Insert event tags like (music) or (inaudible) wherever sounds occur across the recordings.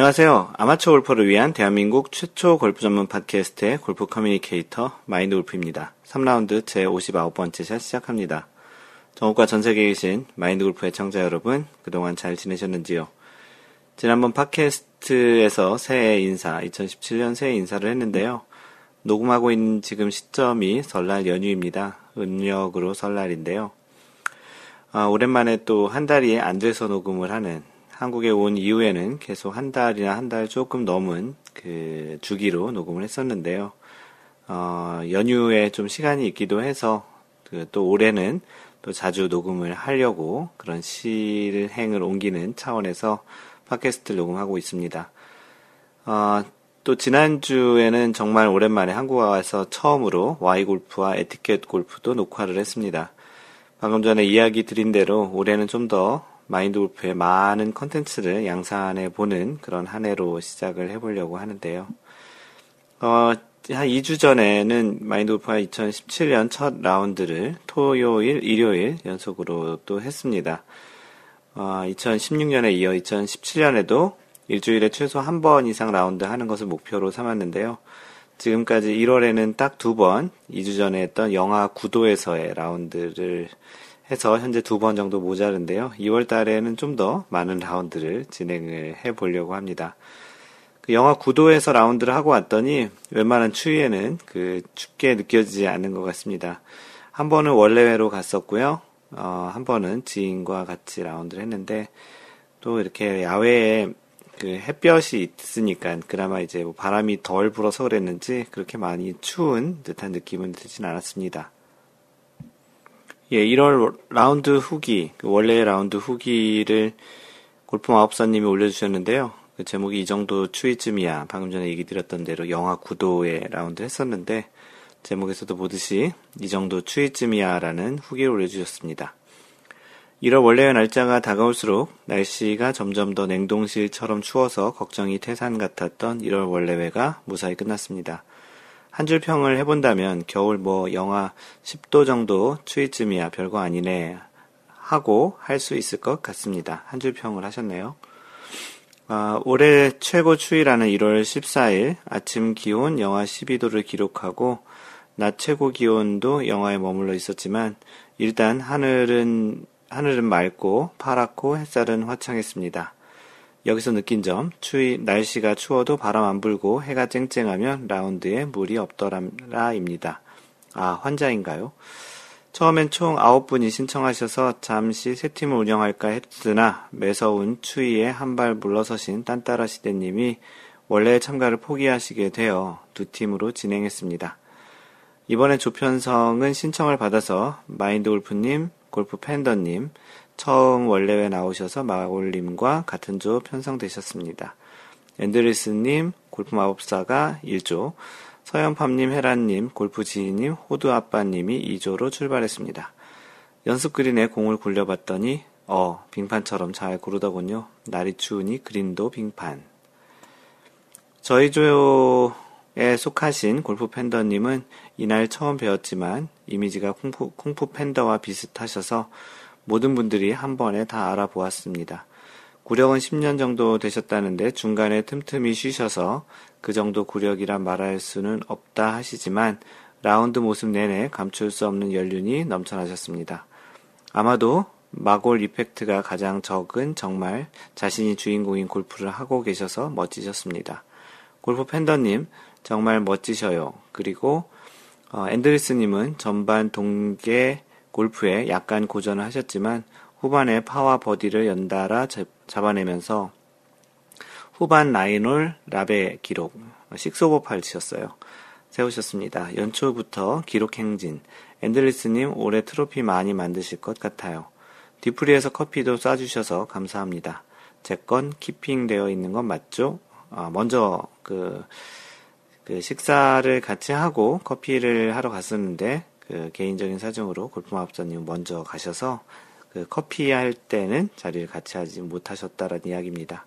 안녕하세요. 아마추어 골퍼를 위한 대한민국 최초 골프 전문 팟캐스트의 골프 커뮤니케이터 마인드 골프입니다. 3라운드 제 59번째 샷 시작합니다. 전국과 전 세계에 계신 마인드 골프의 청자 여러분, 그동안 잘 지내셨는지요? 지난번 팟캐스트에서 새해 인사, 2017년 새해 인사를 했는데요. 녹음하고 있는 지금 시점이 설날 연휴입니다. 음력으로 설날인데요. 아, 오랜만에 또 한 달이 안 돼서 녹음을 하는 한국에 온 이후에는 계속 한 달이나 한 달 조금 넘은 그 주기로 녹음을 했었는데요. 어, 연휴에 좀 시간이 있기도 해서 그 또 올해는 또 자주 녹음을 하려고 그런 실행을 옮기는 차원에서 팟캐스트를 녹음하고 있습니다. 어, 또 지난주에는 정말 오랜만에 한국에 와서 처음으로 Y골프와 에티켓 골프도 녹화를 했습니다. 방금 전에 이야기 드린 대로 올해는 좀 더 마인드 골프의 많은 컨텐츠를 양산해 보는 그런 한 해로 시작을 해보려고 하는데요. 어, 한 2주 전에는 마인드 골프가 2017년 첫 라운드를 토요일, 일요일 연속으로 또 했습니다. 어, 2016년에 이어 2017년에도 일주일에 최소 한 번 이상 라운드 하는 것을 목표로 삼았는데요. 지금까지 1월에는 딱 두 번, 2주 전에 했던 영하 9도에서의 라운드를 해서 현재 두 번 정도 모자른데요. 2월 달에는 좀 더 많은 라운드를 진행을 해 보려고 합니다. 그 영화 구도에서 라운드를 하고 왔더니 웬만한 추위에는 그 춥게 느껴지지 않는 것 같습니다. 한 번은 원래회로 갔었고요. 어, 한 번은 지인과 같이 라운드를 했는데 또 이렇게 야외에 그 햇볕이 있으니까 그나마 이제 뭐 바람이 덜 불어서 그랬는지 그렇게 많이 추운 듯한 느낌은 들진 않았습니다. 예, 1월 라운드 후기, 그 월례 라운드 후기를 골프 마법사님이 올려주셨는데요. 그 제목이 이 정도 추위쯤이야. 방금 전에 얘기 드렸던 대로 영하 9도의 라운드 했었는데, 제목에서도 보듯이 이 정도 추위쯤이야 라는 후기를 올려주셨습니다. 1월 월례회 날짜가 다가올수록 날씨가 점점 더 냉동실처럼 추워서 걱정이 태산 같았던 1월 월례회가 무사히 끝났습니다. 한 줄 평을 해본다면 겨울 뭐 영하 10도 정도 추위쯤이야 별거 아니네 하고 할 수 있을 것 같습니다. 한 줄 평을 하셨네요. 아, 올해 최고 추위라는 1월 14일 아침 기온 영하 12도를 기록하고 낮 최고 기온도 영하에 머물러 있었지만 일단 하늘은 하늘은 맑고 파랗고 햇살은 화창했습니다. 여기서 느낀 점, 추위, 날씨가 추워도 바람 안 불고 해가 쨍쨍하면 라운드에 물이 없더라입니다. 아, 환자인가요? 처음엔 총 9분이 신청하셔서 잠시 세 팀을 운영할까 했으나 매서운 추위에 한 발 물러서신 딴따라 시대님이 원래 참가를 포기하시게 되어 두 팀으로 진행했습니다. 이번에 조편성은 신청을 받아서 마인드 골프님, 골프 팬더님, 처음 원래회 나오셔서 마올님과 같은 조 편성되셨습니다. 앤드리스님, 골프 마법사가 1조, 서현팜님, 헤라님, 골프 지인님, 호두 아빠님이 2조로 출발했습니다. 연습 그린에 공을 굴려봤더니, 어, 빙판처럼 잘 고르더군요. 날이 추우니 그린도 빙판. 저희 조에 속하신 골프 팬더님은 이날 처음 배웠지만 이미지가 콩푸, 콩푸 팬더와 비슷하셔서 모든 분들이 한 번에 다 알아보았습니다. 구력은 10년 정도 되셨다는데 중간에 틈틈이 쉬셔서 그 정도 구력이라 말할 수는 없다 하시지만 라운드 모습 내내 감출 수 없는 연륜이 넘쳐나셨습니다. 아마도 마골 이펙트가 가장 적은 정말 자신이 주인공인 골프를 하고 계셔서 멋지셨습니다. 골프 팬더님 정말 멋지셔요. 그리고 어, 앤드리스님은 전반 동계 골프에 약간 고전을 하셨지만 후반에 파와 버디를 연달아 잡아내면서 후반 nine hole 라베 기록 6오버 8 치셨어요. 세우셨습니다. 연초부터 기록 행진. 앤들리스님 올해 트로피 많이 만드실 것 같아요. 디프리에서 커피도 쏴주셔서 감사합니다. 제 건 keeping 되어 있는 건 맞죠? 아, 먼저 그, 그 식사를 같이 하고 커피를 하러 갔었는데 그 개인적인 사정으로 골프마법사님 먼저 가셔서 그 커피 할 때는 자리를 같이 하지 못하셨다라는 이야기입니다.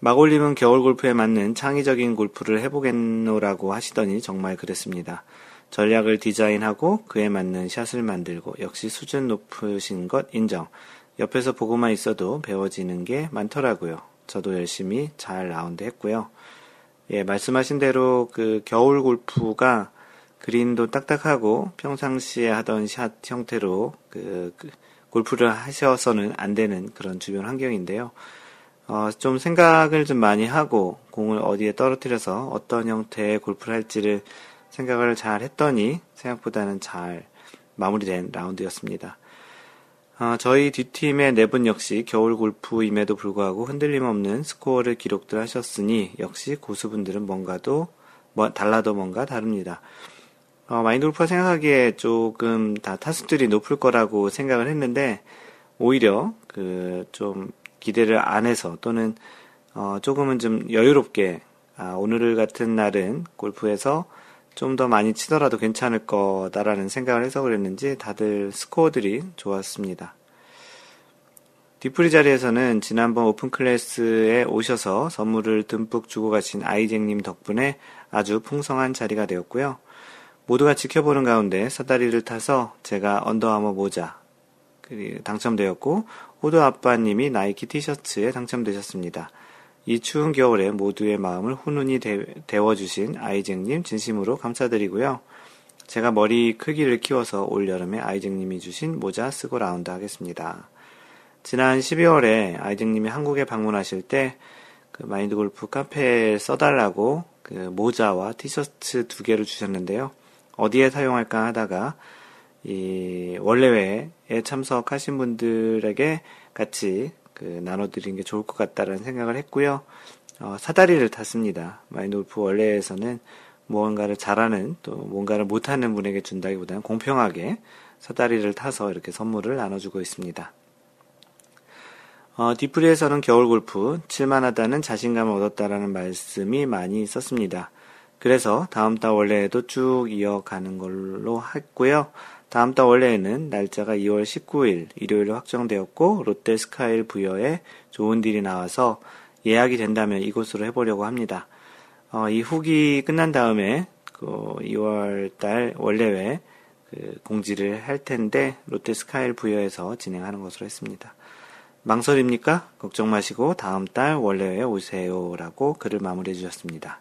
마골님은 겨울 골프에 맞는 창의적인 골프를 해보겠노라고 하시더니 정말 그랬습니다. 전략을 디자인하고 그에 맞는 샷을 만들고 역시 수준 높으신 것 인정. 옆에서 보고만 있어도 배워지는 게 많더라고요. 저도 열심히 잘 라운드 했고요. 예, 말씀하신 대로 그 겨울 골프가 그린도 딱딱하고 평상시에 하던 샷 형태로 그, 그 골프를 하셔서는 안 되는 그런 주변 환경인데요. 어, 좀 생각을 좀 많이 하고 공을 어디에 떨어뜨려서 어떤 형태의 골프를 할지를 생각을 잘 했더니 생각보다는 잘 마무리된 라운드였습니다. 어, 저희 뒷팀의 네 분 역시 겨울 골프임에도 불구하고 흔들림 없는 스코어를 기록들 하셨으니 역시 고수분들은 뭔가도 뭐, 달라도 뭔가 다릅니다. 어, 마인드 골프가 생각하기에 조금 다 타수들이 높을 거라고 생각을 했는데 오히려 그 좀 기대를 안 해서 또는 어, 조금은 좀 여유롭게 아, 오늘 같은 날은 골프에서 좀 더 많이 치더라도 괜찮을 거다라는 생각을 해서 그랬는지 다들 스코어들이 좋았습니다. 뒤풀이 자리에서는 지난번 오픈 클래스에 오셔서 선물을 듬뿍 주고 가신 아이쟁님 덕분에 아주 풍성한 자리가 되었고요. 모두가 지켜보는 가운데 사다리를 타서 제가 언더아머 모자 당첨되었고 호두 아빠님이 나이키 티셔츠에 당첨되셨습니다. 이 추운 겨울에 모두의 마음을 훈훈히 데워주신 아이쟁님 진심으로 감사드리고요. 제가 머리 크기를 키워서 올 여름에 아이쟁님이 주신 모자 쓰고 라운드 하겠습니다. 지난 12월에 아이쟁님이 한국에 방문하실 때 그 마인드 골프 카페에 써달라고 그 모자와 티셔츠 두 개를 주셨는데요. 어디에 사용할까 하다가 이 원래회에 참석하신 분들에게 같이 그 나눠드리는 게 좋을 것 같다라는 생각을 했고요. 어, 사다리를 탔습니다. 마인돌프 원래에서는 무언가를 잘하는 또 뭔가를 못하는 분에게 준다기보다는 공평하게 사다리를 타서 이렇게 선물을 나눠주고 있습니다. 어, 디프리에서는 겨울 골프 칠만하다는 자신감을 얻었다라는 말씀이 많이 있었습니다. 그래서 다음 달 원래에도 쭉 이어가는 걸로 했고요. 다음 달 원래에는 날짜가 2월 19일 일요일로 확정되었고 롯데 스카일 부여에 좋은 딜이 나와서 예약이 된다면 이곳으로 해보려고 합니다. 어, 이 후기 끝난 다음에 그 2월 달 원래회 그 공지를 할 텐데 롯데 스카일 부여에서 진행하는 것으로 했습니다. 망설입니까? 걱정 마시고 다음 달 원래회 오세요라고 글을 마무리해 주셨습니다.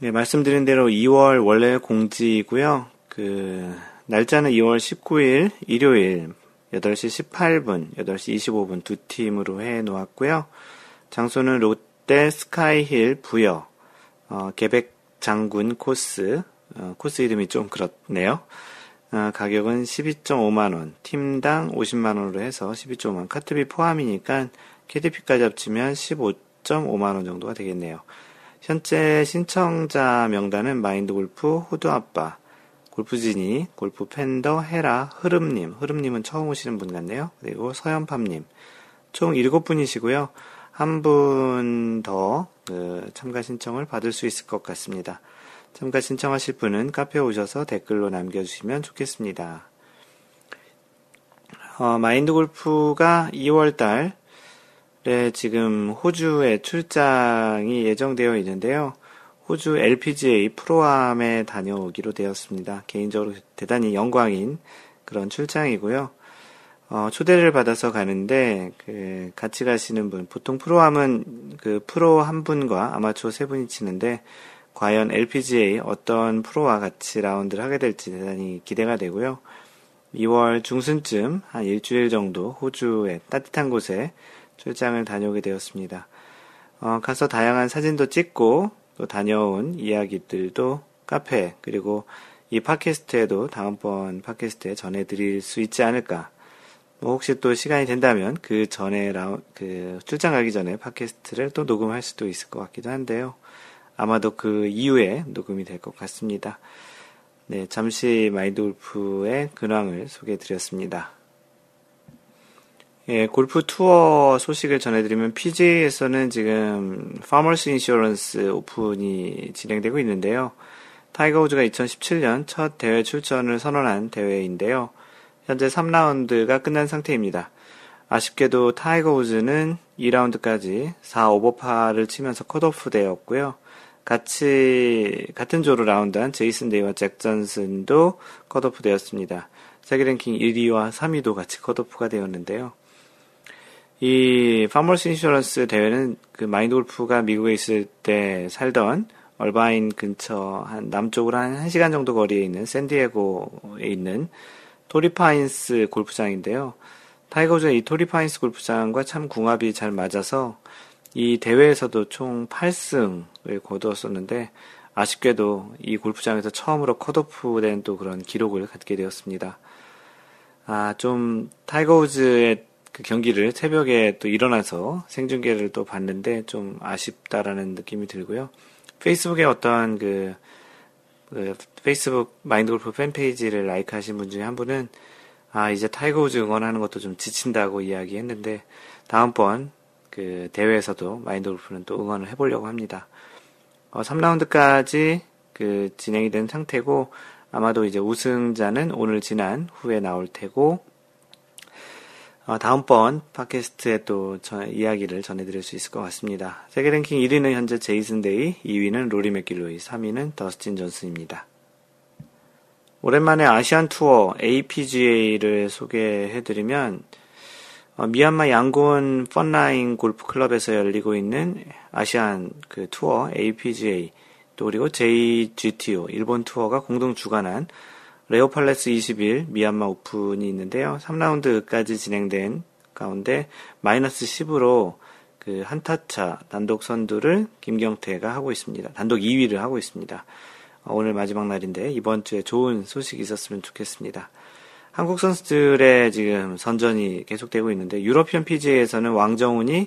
네, 말씀드린 대로 2월 원래 공지이고요. 그 날짜는 2월 19일 일요일 8시 18분, 8시 25분 두 팀으로 해 놓았고요. 장소는 롯데 스카이힐 부여 어, 계백 장군 코스 어, 코스 이름이 좀 그렇네요. 어, 가격은 12.5만원, 팀당 50만원으로 해서 12.5만원, 카트비 포함이니까 KDP까지 합치면 15.5만원 정도가 되겠네요. 현재 신청자 명단은 마인드 골프, 호두 아빠, 골프진이, 골프 팬더, 헤라, 흐름님, 흐름님은 처음 오시는 분 같네요. 그리고 서연팜님. 총 7분이시고요. 한 분더 그 참가 신청을 받을 수 있을 것 같습니다. 참가 신청하실 분은 카페에 오셔서 댓글로 남겨주시면 좋겠습니다. 어, 마인드 골프가 2월 달 에 지금 호주에 출장이 예정되어 있는데요. 호주 LPGA 프로암에 다녀오기로 되었습니다. 개인적으로 대단히 영광인 그런 출장이고요. 어, 초대를 받아서 가는데 그 같이 가시는 분 보통 프로암은 그 프로 한 분과 아마추어 세 분이 치는데 과연 LPGA 어떤 프로와 같이 라운드를 하게 될지 대단히 기대가 되고요. 2월 중순쯤 한 일주일 정도 호주의 따뜻한 곳에 출장을 다녀오게 되었습니다. 어, 가서 다양한 사진도 찍고 또 다녀온 이야기들도 카페 그리고 이 팟캐스트에도 다음번 팟캐스트에 전해드릴 수 있지 않을까. 뭐 혹시 또 시간이 된다면 그 전에 라우, 그 출장 가기 전에 팟캐스트를 또 녹음할 수도 있을 것 같기도 한데요. 아마도 그 이후에 녹음이 될 것 같습니다. 네, 잠시 마인드 골프의 근황을 소개해 드렸습니다. 예, 골프 투어 소식을 전해드리면 PGA에서는 지금 파머스 인슈런스 오픈이 진행되고 있는데요. 타이거 우즈가 2017년 첫 대회 출전을 선언한 대회인데요. 현재 3라운드가 끝난 상태입니다. 아쉽게도 타이거 우즈는 2라운드까지 4 오버파를 치면서 컷오프 되었고요. 같이 같은 조로 라운드한 제이슨 데이와 잭 존슨도 컷오프 되었습니다. 세계 랭킹 1위와 3위도 같이 컷오프가 되었는데요. 이 파머스 인슈런스 대회는 그 마인드 골프가 미국에 있을 때 살던 얼바인 근처 한 남쪽으로 한 1시간 정도 거리에 있는 샌디에고에 있는 토리파인스 골프장인데요. 타이거 우즈의 이 토리파인스 골프장과 참 궁합이 잘 맞아서 이 대회에서도 총 8승을 거두었었는데 아쉽게도 이 골프장에서 처음으로 컷오프된 또 그런 기록을 갖게 되었습니다. 아, 좀 타이거 우즈의 그 경기를 새벽에 또 일어나서 생중계를 또 봤는데 좀 아쉽다라는 느낌이 들고요. 페이스북에 어떤 그, 그 페이스북 마인드 골프 fan page를 like 하신 분 중에 한 분은 아, 이제 타이거 우즈 응원하는 것도 좀 지친다고 이야기했는데 다음번 그 대회에서도 마인드 골프는 또 응원을 해보려고 합니다. 어, 3라운드까지 그 진행이 된 상태고 아마도 이제 우승자는 오늘 지난 후에 나올 테고 어, 다음번 팟캐스트에 또 저, 이야기를 전해드릴 수 있을 것 같습니다. 세계 랭킹 1위는 현재 제이슨 데이, 2위는 로리 맥길로이, 3위는 더스틴 존슨입니다. 오랜만에 아시안 투어 APGA를 소개해드리면 어, 미얀마 양곤 펀라인 골프 클럽에서 열리고 있는 아시안 그 투어 APGA 또 그리고 JGTO 일본 투어가 공동 주관한 레오팔레스 21 미얀마 오픈이 있는데요. 3라운드까지 진행된 가운데 마이너스 10으로 그 한타차 단독 선두를 김경태가 하고 있습니다. 단독 2위를 하고 있습니다. 어, 오늘 마지막 날인데 이번 주에 좋은 소식이 있었으면 좋겠습니다. 한국 선수들의 지금 선전이 계속되고 있는데 유러피언 PGA에서는 왕정훈이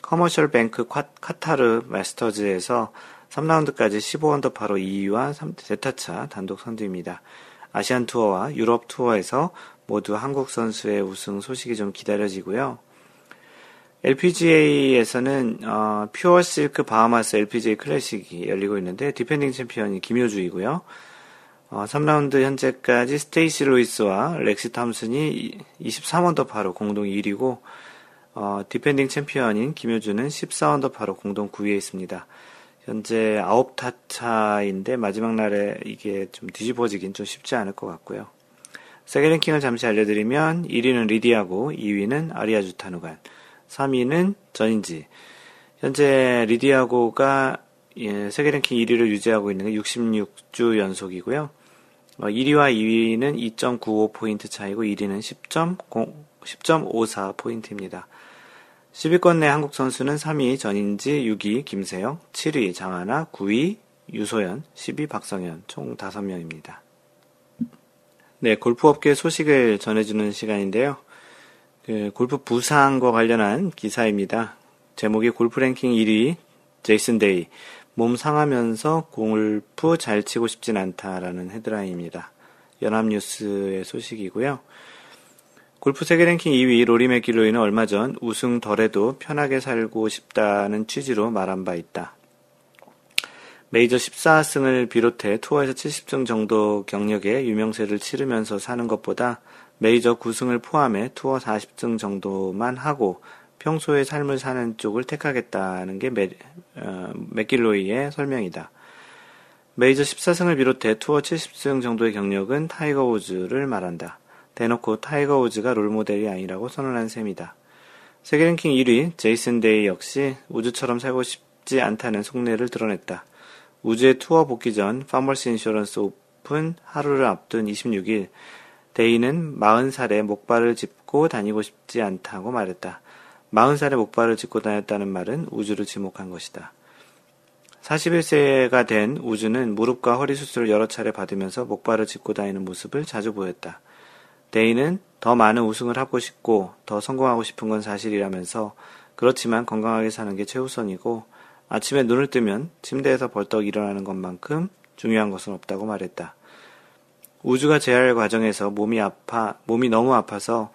커머셜 뱅크 카타르 마스터즈에서 3라운드까지 15언더파로 2위와 3대타차 단독 선두입니다. 아시안 투어와 유럽 투어에서 모두 한국 선수의 우승 소식이 좀 기다려지고요. LPGA에서는 어, 퓨어 실크 바하마스 LPGA 클래식이 열리고 있는데 디펜딩 챔피언이 김효주이고요. 어, 3라운드 현재까지 스테이시 로이스와 렉시 탐슨이 23언더파로 공동 1위고 어, 디펜딩 챔피언인 김효주는 14언더파로 공동 9위에 있습니다. 현재 9타 차인데 마지막 날에 이게 좀 뒤집어지긴 좀 쉽지 않을 것 같고요. 세계 랭킹을 잠시 알려드리면 1위는 리디아고 2위는 아리야 주타누간 3위는 전인지 현재 리디아고가 예, 세계 랭킹 1위를 유지하고 있는 게 66주 연속이고요. 어, 1위와 2위는 2.95포인트 차이고 1위는 10.0, 10.54포인트입니다. 10위권 내 한국 선수는 3위 전인지, 6위 김세영, 7위 장하나, 9위 유소연, 10위 박성현, 총 5명입니다. 네, 골프업계 소식을 전해주는 시간인데요. 그 골프 부상과 관련한 기사입니다. 제목이 골프 랭킹 1위 제이슨 데이 몸 상하면서 골프 잘 치고 싶진 않다라는 헤드라인입니다. 연합뉴스의 소식이고요. 골프 세계 랭킹 2위 로리 맥길로이는 얼마 전 우승 덜해도 편하게 살고 싶다는 취지로 말한 바 있다. 메이저 14승을 비롯해 투어에서 70승 정도 경력의 유명세를 치르면서 사는 것보다 메이저 9승을 포함해 투어 40승 정도만 하고 평소의 삶을 사는 쪽을 택하겠다는 게 맥, 어, 맥길로이의 설명이다. 메이저 14승을 비롯해 투어 70승 정도의 경력은 타이거 우즈를 말한다. 대놓고 타이거 우즈가 롤모델이 아니라고 선언한 셈이다. 세계 랭킹 1위 제이슨 데이 역시 우즈처럼 살고 싶지 않다는 속내를 드러냈다. 우즈의 투어 복귀 전 파머스 인슈런스 오픈 하루를 앞둔 26일 데이는 40살에 목발을 짚고 다니고 싶지 않다고 말했다. 40살에 목발을 짚고 다녔다는 말은 우주를 지목한 것이다. 41세가 된 우주는 무릎과 허리 수술을 여러 차례 받으면서 목발을 짚고 다니는 모습을 자주 보였다. 데이는 더 많은 우승을 하고 싶고 더 성공하고 싶은 건 사실이라면서 그렇지만 건강하게 사는 게 최우선이고 아침에 눈을 뜨면 침대에서 벌떡 일어나는 것만큼 중요한 것은 없다고 말했다. 우주가 재활 과정에서 몸이 아파, 몸이 너무 아파서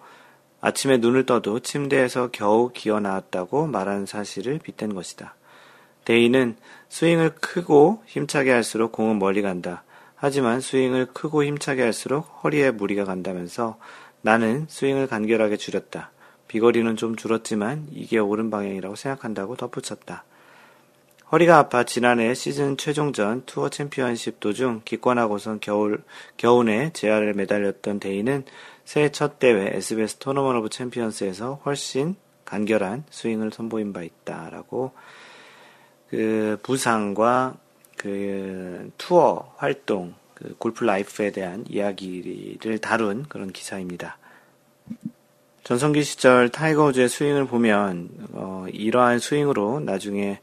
아침에 눈을 떠도 침대에서 겨우 기어 나왔다고 말하는 사실을 빗댄 것이다. 데이는 스윙을 크고 힘차게 할수록 공은 멀리 간다. 하지만 스윙을 크고 힘차게 할수록 허리에 무리가 간다면서 나는 스윙을 간결하게 줄였다. 비거리는 좀 줄었지만 이게 옳은 방향이라고 생각한다고 덧붙였다. 허리가 아파 지난해 시즌 최종전 투어 챔피언십 도중 기권하고선 겨울, 겨우내 재활에 매달렸던 데이는 새해 첫 대회 SBS 토너먼트 오브 챔피언스에서 훨씬 간결한 스윙을 선보인 바 있다라고 그 부상과 그 투어 활동, 그 골프 life에 대한 이야기를 다룬 그런 기사입니다. 전성기 시절 타이거 우즈의 스윙을 보면 어, 이러한 스윙으로 나중에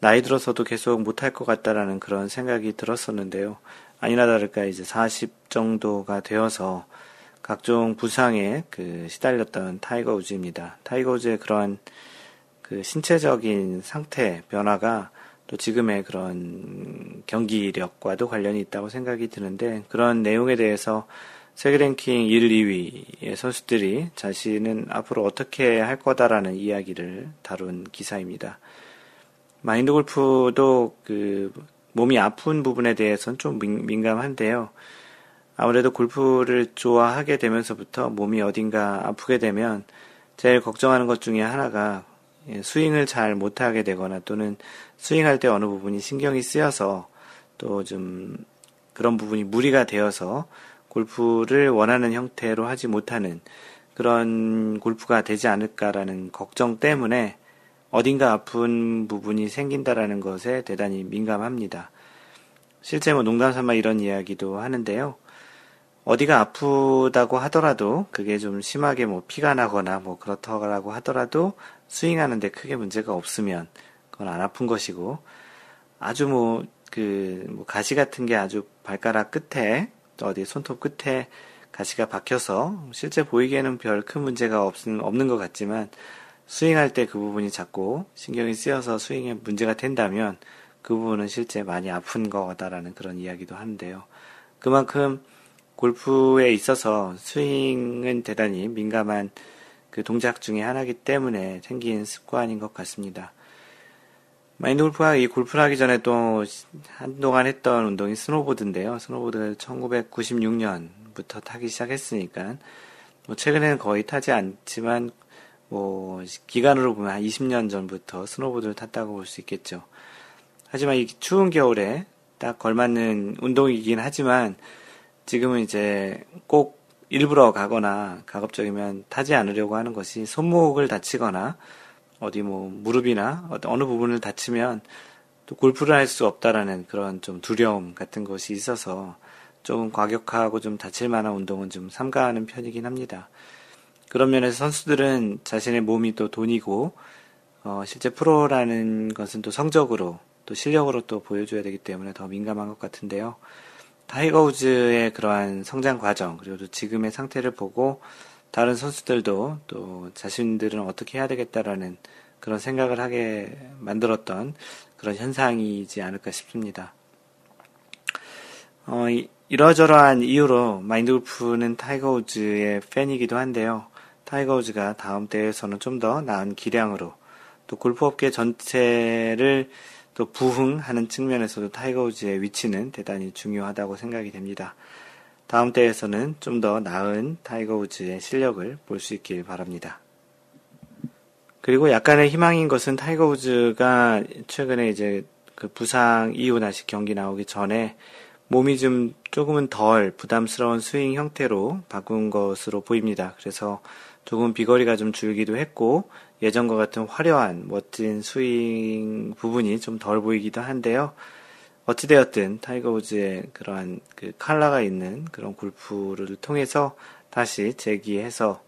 나이 들어서도 계속 못할 것 같다라는 그런 생각이 들었었는데요. 아니나 다를까 이제 40 정도가 되어서 각종 부상에 그 시달렸던 타이거 우즈입니다. 타이거 우즈의 그러한 그 신체적인 상태 변화가 또 지금의 그런 경기력과도 관련이 있다고 생각이 드는데 그런 내용에 대해서 세계 랭킹 1, 2위의 선수들이 자신은 앞으로 어떻게 할 거다라는 이야기를 다룬 기사입니다. 마인드 골프도 그 몸이 아픈 부분에 대해서는 좀 민 감한데요. 아무래도 골프를 좋아하게 되면서부터 몸이 어딘가 아프게 되면 제일 걱정하는 것 중에 하나가 예, 스윙을 잘 못하게 되거나 또는 스윙할 때 어느 부분이 신경이 쓰여서 또 좀 그런 부분이 무리가 되어서 골프를 원하는 형태로 하지 못하는 그런 골프가 되지 않을까라는 걱정 때문에 어딘가 아픈 부분이 생긴다라는 것에 대단히 민감합니다. 실제 뭐 농담 삼아 이런 이야기도 하는데요. 어디가 아프다고 하더라도 그게 좀 심하게 뭐 피가 나거나 뭐 그렇다고 하더라도 스윙하는데 크게 문제가 없으면 그건 안 아픈 것이고 아주 뭐 그, 뭐 가시 같은 게 아주 발가락 끝에 어디 손톱 끝에 가시가 박혀서 실제 보이기에는 별 큰 문제가 없는, 없는 것 같지만 스윙할 때 그 부분이 자꾸 신경이 쓰여서 스윙에 문제가 된다면 그 부분은 실제 많이 아픈 거다라는 그런 이야기도 하는데요. 그만큼 골프에 있어서 스윙은 대단히 민감한 그 동작 중의 하나이기 때문에 생긴 습관인 것 같습니다. 마인드 골프가 이 골프를 하기 전에 또 한동안 했던 운동이 스노보드인데요. 스노보드를 1996년부터 타기 시작했으니까, 뭐 최근에는 거의 타지 않지만, 뭐, 기간으로 보면 한 20년 전부터 스노보드를 탔다고 볼 수 있겠죠. 하지만 이 추운 겨울에 딱 걸맞는 운동이긴 하지만, 지금은 이제 꼭 일부러 가거나 가급적이면 타지 않으려고 하는 것이 손목을 다치거나, 어디 뭐 무릎이나 어느 부분을 다치면 또 골프를 할 수 없다라는 그런 좀 두려움 같은 것이 있어서 조금 과격하고 좀 다칠 만한 운동은 좀 삼가하는 편이긴 합니다. 그런 면에서 선수들은 자신의 몸이 또 돈이고 어, 실제 프로라는 것은 또 성적으로 또 실력으로 또 보여줘야 되기 때문에 더 민감한 것 같은데요. 타이거 우즈의 그러한 성장 과정 그리고 또 지금의 상태를 보고 다른 선수들도 또 자신들은 어떻게 해야 되겠다라는 그런 생각을 하게 만들었던 그런 현상이지 않을까 싶습니다. 어, 이러저러한 이유로 마인드 골프는 타이거 우즈의 팬이기도 한데요. 타이거 우즈가 다음 대회에서는 좀 더 나은 기량으로 또 골프업계 전체를 또 부흥하는 측면에서도 타이거 우즈의 위치는 대단히 중요하다고 생각이 됩니다. 다음 대회에서는 좀 더 나은 타이거 우즈의 실력을 볼 수 있길 바랍니다. 그리고 약간의 희망인 것은 타이거 우즈가 최근에 이제 그 부상 이후 다시 경기 나오기 전에 몸이 좀 조금은 덜 부담스러운 스윙 형태로 바꾼 것으로 보입니다. 그래서 조금 비거리가 좀 줄기도 했고 예전과 같은 화려한 멋진 스윙 부분이 좀 덜 보이기도 한데요. 어찌되었든 타이거 우즈의 그러한 그 칼라가 있는 그런 골프를 통해서 다시 재기해서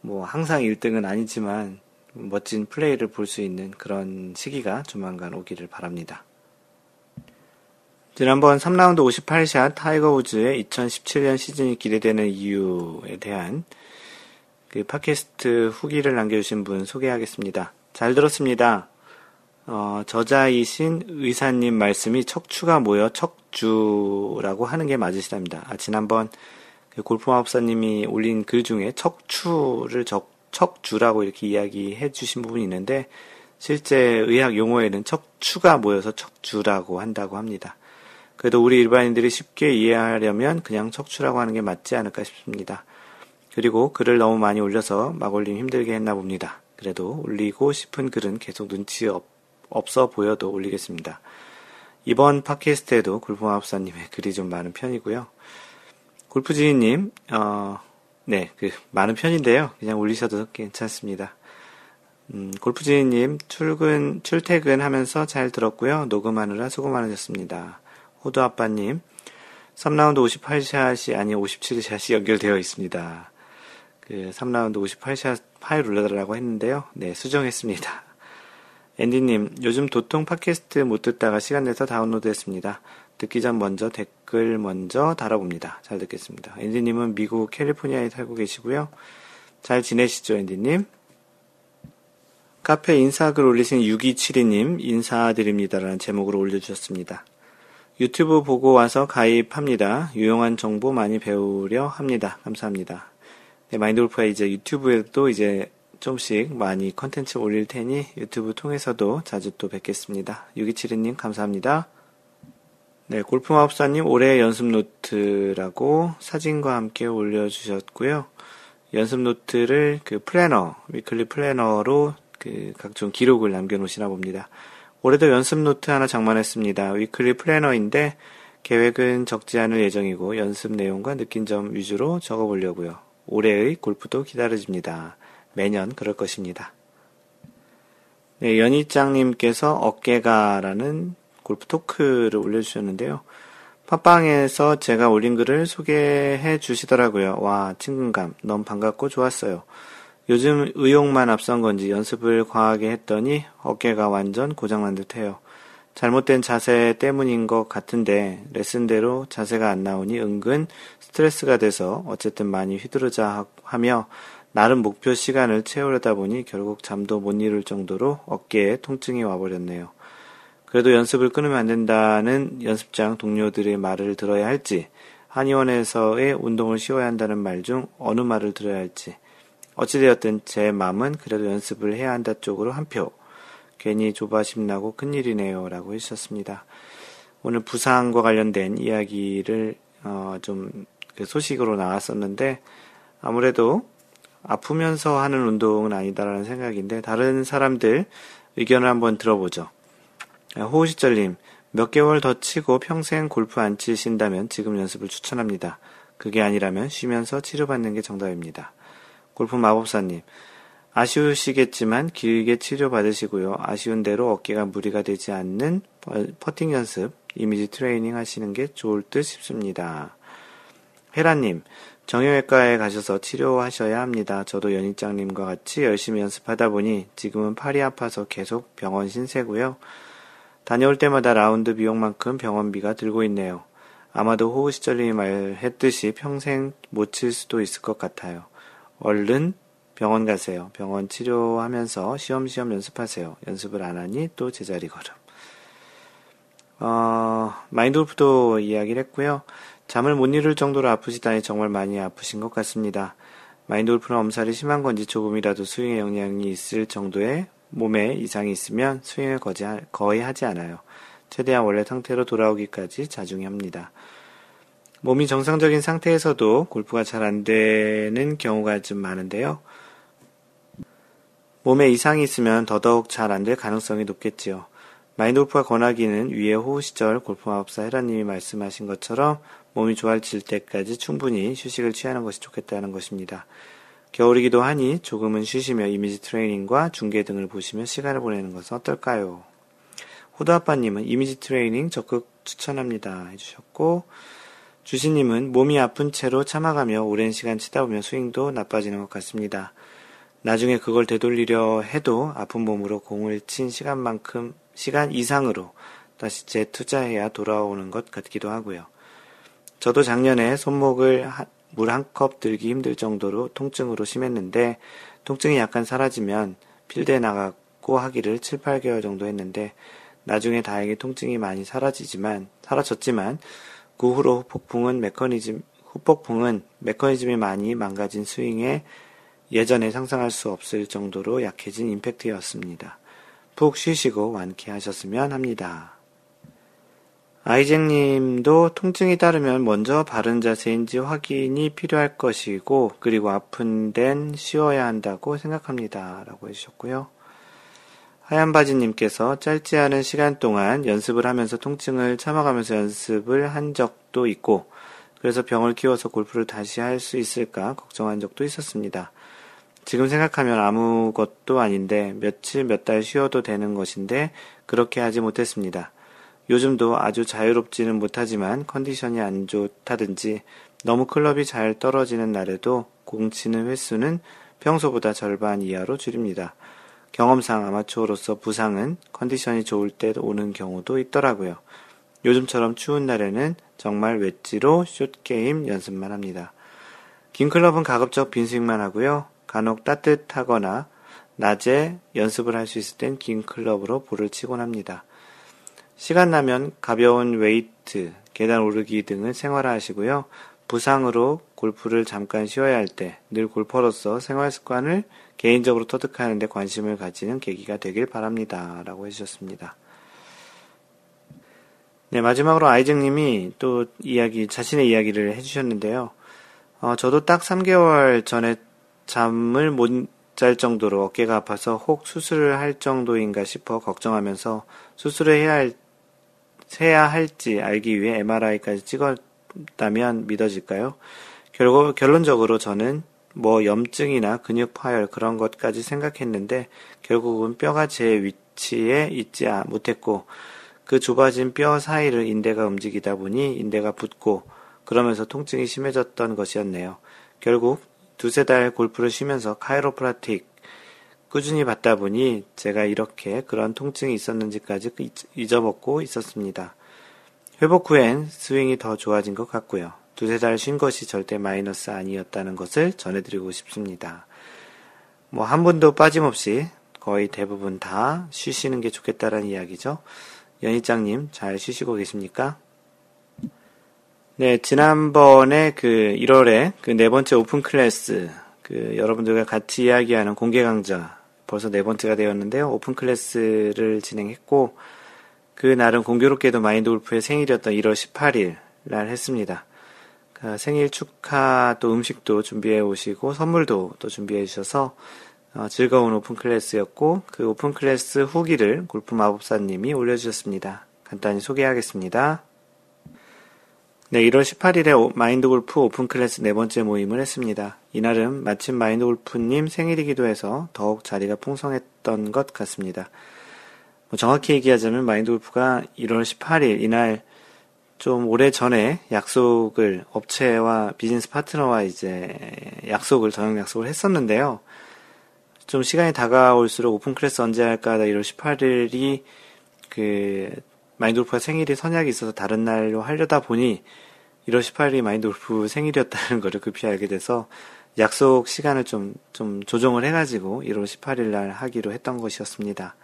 뭐 항상 1등은 아니지만 멋진 플레이를 볼 수 있는 그런 시기가 조만간 오기를 바랍니다. 지난번 3라운드 58샷 타이거 우즈의 2017년 시즌이 기대되는 이유에 대한 그 팟캐스트 후기를 남겨주신 분 소개하겠습니다. 잘 들었습니다. 어, 저자이신 의사님 말씀이 척추가 모여 척주라고 하는 게 맞으시답니다. 아, 지난번 그 골프마법사님이 올린 글 중에 척추를 적, 척주라고 이렇게 이야기해 주신 부분이 있는데 실제 의학 용어에는 척추가 모여서 척주라고 한다고 합니다. 그래도 우리 일반인들이 쉽게 이해하려면 그냥 척추라고 하는 게 맞지 않을까 싶습니다. 그리고 글을 너무 많이 올려서 막 올림 힘들게 했나 봅니다. 그래도 올리고 싶은 글은 계속 눈치 없, 없어 보여도 올리겠습니다. 이번 팟캐스트에도 골프마법사님의 글이 좀 많은 편이고요. 골프지인님, 어, 네, 그, 많은 편인데요. 그냥 올리셔도 괜찮습니다. 음, 골프지님 출근, 출퇴근 하면서 잘 들었고요. 녹음하느라 수고 많으셨습니다. 호두 아빠님, 3라운드 58샷이 아니 57샷이 연결되어 있습니다. 그 3라운드 58샷 파일 올려달라고 했는데요. 네, 수정했습니다. 앤디님, 요즘 도통 팟캐스트 못 듣다가 시간 내서 다운로드 했습니다. 듣기 전 먼저 댓글 먼저 달아봅니다. 잘 듣겠습니다. 앤디님은 미국 캘리포니아에 살고 계시고요. 잘 지내시죠, 앤디님? 카페 인사글 올리신 6272님 인사드립니다라는 제목으로 올려주셨습니다. 유튜브 보고 와서 가입합니다. 유용한 정보 많이 배우려 합니다. 감사합니다. 네, 마인드 골프가 이제 유튜브에도 이제 좀씩 많이 컨텐츠 올릴 테니 유튜브 통해서도 자주 또 뵙겠습니다. 6272님 감사합니다. 네, 골프마법사님 올해 연습 노트라고 사진과 함께 올려주셨고요. 연습 노트를 그 플래너, weekly planner로 그 각종 기록을 남겨놓으시나 봅니다. 올해도 연습 노트 하나 장만했습니다. weekly planner인데 계획은 적지 않을 예정이고 연습 내용과 느낀 점 위주로 적어보려고요. 올해의 골프도 기다려집니다. 매년 그럴 것입니다. 네, 연희장님께서 어깨가라는 골프 토크를 올려주셨는데요. 팟빵에서 제가 올린 글을 소개해 주시더라고요. 와, 친근감. 너무 반갑고 좋았어요. 요즘 의욕만 앞선 건지 연습을 과하게 했더니 어깨가 완전 고장난 듯 해요. 잘못된 자세 때문인 것 같은데 레슨대로 자세가 안 나오니 은근 스트레스가 돼서 어쨌든 많이 휘두르자 하며 나름 목표 시간을 채우려다 보니 결국 잠도 못 이룰 정도로 어깨에 통증이 와버렸네요. 그래도 연습을 끊으면 안 된다는 연습장 동료들의 말을 들어야 할지, 한의원에서의 운동을 쉬어야 한다는 말 중 어느 말을 들어야 할지, 어찌되었든 제 마음은 그래도 연습을 해야 한다 쪽으로 한 표. 괜히 조바심 나고 큰일이네요. 라고 해주셨습니다. 오늘 부상과 관련된 이야기를, 어, 좀그 소식으로 나왔었는데, 아무래도 아프면서 하는 운동은 아니다라는 생각인데, 다른 사람들 의견을 한번 들어보죠. 아, 호우시절님, 몇 개월 더 치고 평생 골프 안 치신다면 지금 연습을 추천합니다. 그게 아니라면 쉬면서 치료받는 게 정답입니다. 골프 마법사님, 아쉬우시겠지만 길게 치료받으시고요. 아쉬운 대로 어깨가 무리가 되지 않는 퍼팅 연습, 이미지 트레이닝 하시는 게 좋을 듯 싶습니다. 헤라님, 정형외과에 가셔서 치료하셔야 합니다. 저도 연희장님과 같이 열심히 연습하다 보니 지금은 팔이 아파서 계속 병원 신세고요. 다녀올 때마다 라운드 비용만큼 병원비가 들고 있네요. 아마도 호우 시절님이 말했듯이 평생 못 칠 수도 있을 것 같아요. 얼른 병원 가세요. 병원 치료하면서 시험시험 연습하세요. 연습을 안 하니 또 제자리 걸음. 어, 마인드 골프도 이야기를 했고요. 잠을 못 이룰 정도로 아프시다니 정말 많이 아프신 것 같습니다. 마인드 골프는 엄살이 심한 건지 조금이라도 스윙에 영향이 있을 정도의 몸에 이상이 있으면 스윙을 거의 하지 않아요. 최대한 원래 상태로 돌아오기까지 자중히 합니다. 몸이 정상적인 상태에서도 골프가 잘 안 되는 경우가 좀 많은데요. 몸에 이상이 있으면 더더욱 잘 안 될 가능성이 높겠지요. 마인드 골프가 권하기는 위에 호우 시절 골프마법사 헤라님이 말씀하신 것처럼 몸이 좋아질 때까지 충분히 휴식을 취하는 것이 좋겠다는 것입니다. 겨울이기도 하니 조금은 쉬시며 이미지 트레이닝과 중계 등을 보시며 시간을 보내는 것은 어떨까요? 호두아빠님은 이미지 트레이닝 적극 추천합니다. 해주셨고, 주시님은 몸이 아픈 채로 참아가며 오랜 시간 치다 보면 스윙도 나빠지는 것 같습니다. 나중에 그걸 되돌리려 해도 아픈 몸으로 공을 친 시간만큼, 시간 이상으로 다시 재투자해야 돌아오는 것 같기도 하고요. 저도 작년에 손목을 물 한 컵 들기 힘들 정도로 통증으로 심했는데 통증이 약간 사라지면 필드에 나가고 하기를 7, 8개월 정도 했는데 나중에 다행히 통증이 많이 사라지지만 사라졌지만 그 후로 폭풍은 메커니즘 후폭풍은 메커니즘이 많이 망가진 스윙에 예전에 상상할 수 없을 정도로 약해진 임팩트였습니다. 푹 쉬시고 완쾌하셨으면 합니다. 아이잭 님도 통증이 따르면 먼저 바른 자세인지 확인이 필요할 것이고, 그리고 아픈 데는 쉬어야 한다고 생각합니다. 라고 해주셨고요. 하얀 바지님께서 짧지 않은 시간 동안 연습을 하면서 통증을 참아가면서 연습을 한 적도 있고, 그래서 병을 키워서 골프를 다시 할 수 있을까 걱정한 적도 있었습니다. 지금 생각하면 아무것도 아닌데 며칠 몇 달 쉬어도 되는 것인데 그렇게 하지 못했습니다. 요즘도 아주 자유롭지는 못하지만 컨디션이 안 좋다든지 너무 클럽이 잘 떨어지는 날에도 공 치는 횟수는 평소보다 절반 이하로 줄입니다. 경험상 아마추어로서 부상은 컨디션이 좋을 때 오는 경우도 있더라고요. 요즘처럼 추운 날에는 정말 웨지로 short game 연습만 합니다. 긴 클럽은 가급적 빈스윙만 하고요. 간혹 따뜻하거나 낮에 연습을 할 수 있을 땐 긴 클럽으로 볼을 치곤 합니다. 시간 나면 가벼운 웨이트, 계단 오르기 등을 생활화 하시고요. 부상으로 골프를 잠깐 쉬어야 할 때 늘 골퍼로서 생활 습관을 개인적으로 터득하는 데 관심을 가지는 계기가 되길 바랍니다. 라고 해주셨습니다. 네, 마지막으로 아이증님이 또 이야기, 자신의 이야기를 해주셨는데요. 어, 저도 딱 3개월 전에 잠을 못 잘 정도로 어깨가 아파서 혹 수술을 할 정도인가 싶어 걱정하면서 수술을 해야 할, 해야 할지 알기 위해 MRI까지 찍었다면 믿어질까요? 결국, 결론적으로 저는 뭐 염증이나 근육 파열 그런 것까지 생각했는데 결국은 뼈가 제 위치에 있지 못했고 그 좁아진 뼈 사이를 인대가 움직이다 보니 인대가 붓고 그러면서 통증이 심해졌던 것이었네요. 결국 두세 달 골프를 쉬면서 카이로프라틱 꾸준히 받다 보니 제가 이렇게 그런 통증이 있었는지까지 잊어먹고 있었습니다. 회복 후엔 스윙이 더 좋아진 것 같고요. 두세 달 쉰 것이 절대 마이너스 아니었다는 것을 전해드리고 싶습니다. 뭐 한 분도 빠짐없이 거의 대부분 다 쉬시는 게 좋겠다라는 이야기죠. 연희장님 잘 쉬시고 계십니까? 네, 지난번에 그 1월에 그 네 번째 open class, 그 여러분들과 같이 이야기하는 공개 강좌, 벌써 네 번째가 되었는데요. open class를 진행했고, 그 날은 공교롭게도 마인드 골프의 생일이었던 1월 18일 날 했습니다. 그 생일 축하 또 음식도 준비해 오시고, 선물도 또 준비해 주셔서, 어, 즐거운 open class였고, 그 open class 후기를 골프 마법사님이 올려주셨습니다. 간단히 소개하겠습니다. 네, 1월 18일에 마인드 골프 open class 네 번째 모임을 했습니다. 이날은 마침 마인드 골프님 생일이기도 해서 더욱 자리가 풍성했던 것 같습니다. 뭐 정확히 얘기하자면 마인드 골프가 1월 18일 이날 좀 오래 전에 약속을 업체와 비즈니스 파트너와 이제 약속을 저녁 약속을 했었는데요. 좀 시간이 다가올수록 open class 언제 할까 하다 1월 18일이 그 마인드골프가 생일이 선약이 있어서 다른 날로 하려다 보니 1월 18일이 마인드골프 생일이었다는 (laughs) 것을 급히 알게 돼서 약속 시간을 좀, 좀 조정을 해가지고 1월 18일 날 하기로 했던 것이었습니다.